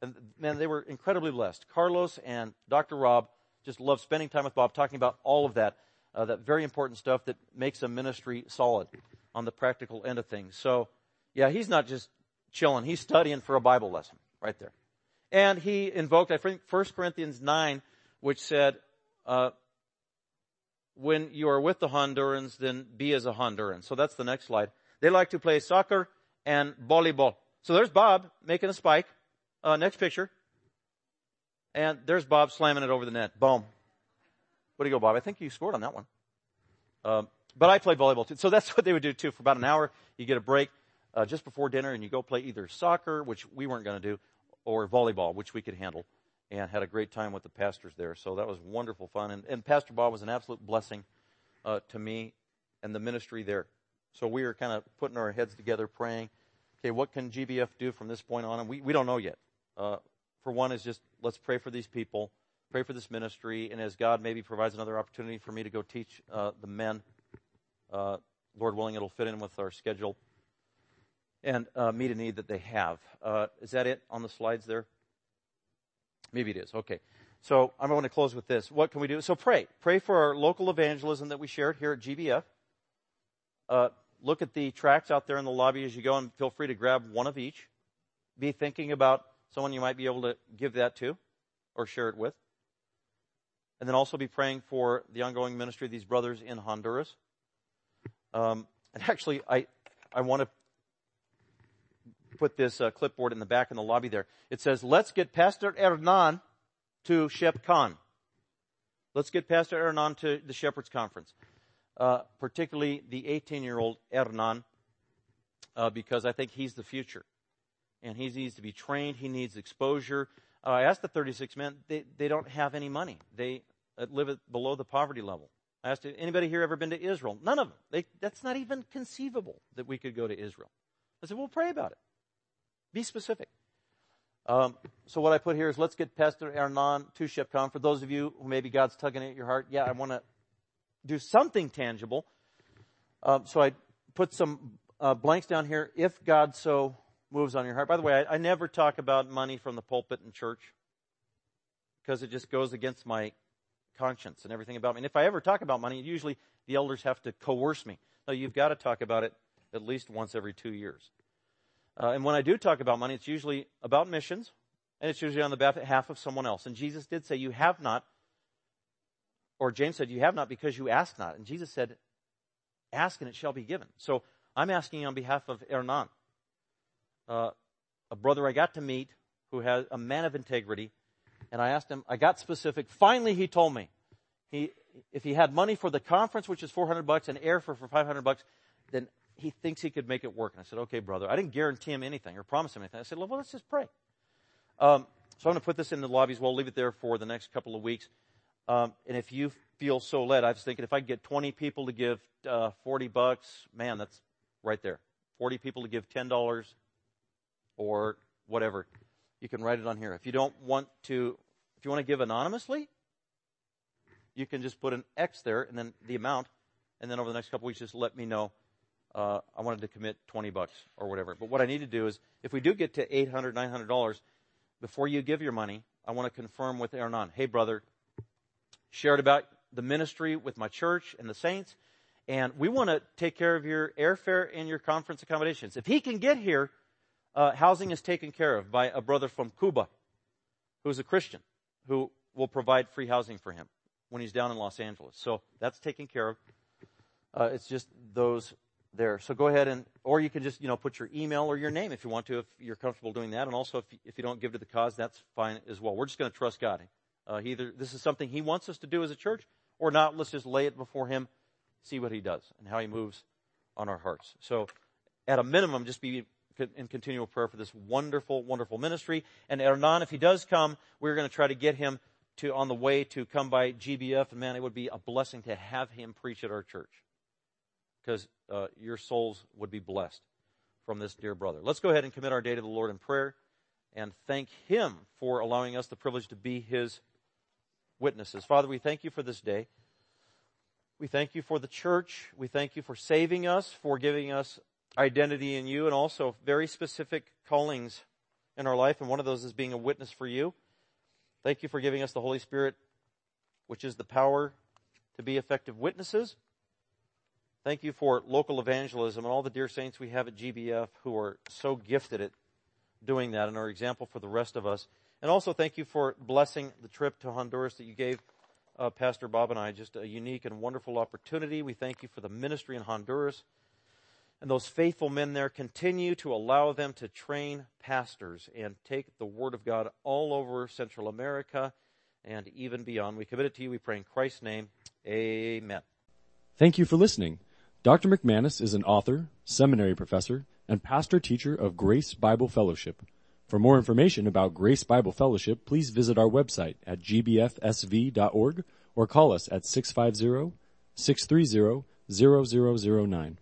And man, they were incredibly blessed. Carlos and Dr. Rob just loved spending time with Bob, talking about all of that, uh, that very important stuff that makes a ministry solid on the practical end of things. So, yeah, he's not just chilling. He's studying for a Bible lesson right there. And he invoked, I think, 1 Corinthians 9, which said, uh, when you are with the Hondurans, then be as a Honduran. So that's the next slide. They like to play soccer and volleyball. So there's Bob making a spike. Uh, next picture. And there's Bob slamming it over the net. Boom. What do you go, Bob? I think you scored on that one. Um, but I play volleyball too. So that's what they would do too. For about an hour, you get a break uh, just before dinner and you go play either soccer, which we weren't going to do, or volleyball, which we could handle, and had a great time with the pastors there. So that was wonderful fun. And, and Pastor Bob was an absolute blessing uh, to me and the ministry there. So we were kind of putting our heads together, praying, okay, what can GBF do from this point on? And we, we don't know yet. Uh, for one, is just let's pray for these people, pray for this ministry, and as God maybe provides another opportunity for me to go teach uh, the men, uh, Lord willing, it'll fit in with our schedule and uh, meet a need that they have. Uh, is that it on the slides there? Maybe it is. Okay. So I'm going to close with this. What can we do? So pray. Pray for our local evangelism that we shared here at GBF. Uh, look at the tracts out there in the lobby as you go and feel free to grab one of each. Be thinking about someone you might be able to give that to or share it with. And then also be praying for the ongoing ministry of these brothers in Honduras. Um, and actually, I, I want to put this uh, clipboard in the back in the lobby there. It says, let's get Pastor Hernan to ShepCon. Let's get Pastor Hernan to the Shepherd's Conference. Uh, particularly the 18 year old Hernan, uh, because I think he's the future. And he needs to be trained, he needs exposure. Uh, I asked the 36 men, they, they don't have any money. They uh, live at below the poverty level. I asked, anybody here ever been to Israel? None of them. They, that's not even conceivable that we could go to Israel. I said, well, pray about it. Be specific. Um, so what I put here is let's get Pastor Hernan to ShepCon. For those of you who maybe God's tugging at your heart, yeah, I want to do something tangible. Um, so I put some uh, blanks down here. If God so moves on your heart. By the way, I, I never talk about money from the pulpit in church because it just goes against my conscience and everything about me. And if I ever talk about money, usually the elders have to coerce me. No, you've got to talk about it at least once every two years. Uh, and when I do talk about money, it's usually about missions, and it's usually on the behalf of someone else. And Jesus did say, You have not, or James said, You have not because you ask not. And Jesus said, Ask and it shall be given. So I'm asking on behalf of Hernan, uh, a brother I got to meet who has a man of integrity, and I asked him, I got specific. Finally, he told me, he, if he had money for the conference, which is 400 bucks, and airfare for 500 bucks, then he thinks he could make it work. And I said, okay, brother. I didn't guarantee him anything or promise him anything. I said, well, let's just pray. Um, so I'm going to put this in the lobbies. We'll leave it there for the next couple of weeks. Um, and if you feel so led, I was thinking if I get 20 people to give uh, 40 bucks, man, that's right there. 40 people to give $10 or whatever. You can write it on here. If you don't want to, if you want to give anonymously, you can just put an X there and then the amount, and then over the next couple weeks, just let me know. Uh, I wanted to commit 20 bucks or whatever. But what I need to do is, if we do get to 800 $900, before you give your money, I want to confirm with Hernan, hey brother, shared about the ministry with my church and the saints, and we want to take care of your airfare and your conference accommodations. If he can get here, uh, housing is taken care of by a brother from Cuba who's a Christian who will provide free housing for him when he's down in Los Angeles. So that's taken care of. Uh, it's just those there. So go ahead and, or you can just, you know, put your email or your name if you want to, if you're comfortable doing that. And also, if, if you don't give to the cause, that's fine as well. We're just going to trust God. Uh, either this is something He wants us to do as a church, or not. Let's just lay it before Him, see what He does and how He moves on our hearts. So, at a minimum, just be in continual prayer for this wonderful, wonderful ministry. And Hernan, if he does come, we're going to try to get him to on the way to come by GBF. And man, it would be a blessing to have him preach at our church because uh, your souls would be blessed from this dear brother. Let's go ahead and commit our day to the Lord in prayer and thank him for allowing us the privilege to be his witnesses. Father, we thank you for this day. We thank you for the church. We thank you for saving us, for giving us identity in you and also very specific callings in our life. And one of those is being a witness for you. Thank you for giving us the Holy Spirit, which is the power to be effective witnesses. Thank you for local evangelism and all the dear saints we have at GBF who are so gifted at doing that and are example for the rest of us. And also thank you for blessing the trip to Honduras that you gave uh, Pastor Bob and I. Just a unique and wonderful opportunity. We thank you for the ministry in Honduras. And those faithful men there continue to allow them to train pastors and take the Word of God all over Central America and even beyond. We commit it to you. We pray in Christ's name. Amen. Thank you for listening. Dr. McManus is an author, seminary professor, and pastor teacher of Grace Bible Fellowship. For more information about Grace Bible Fellowship, please visit our website at gbfsv.org or call us at 650 630 0009.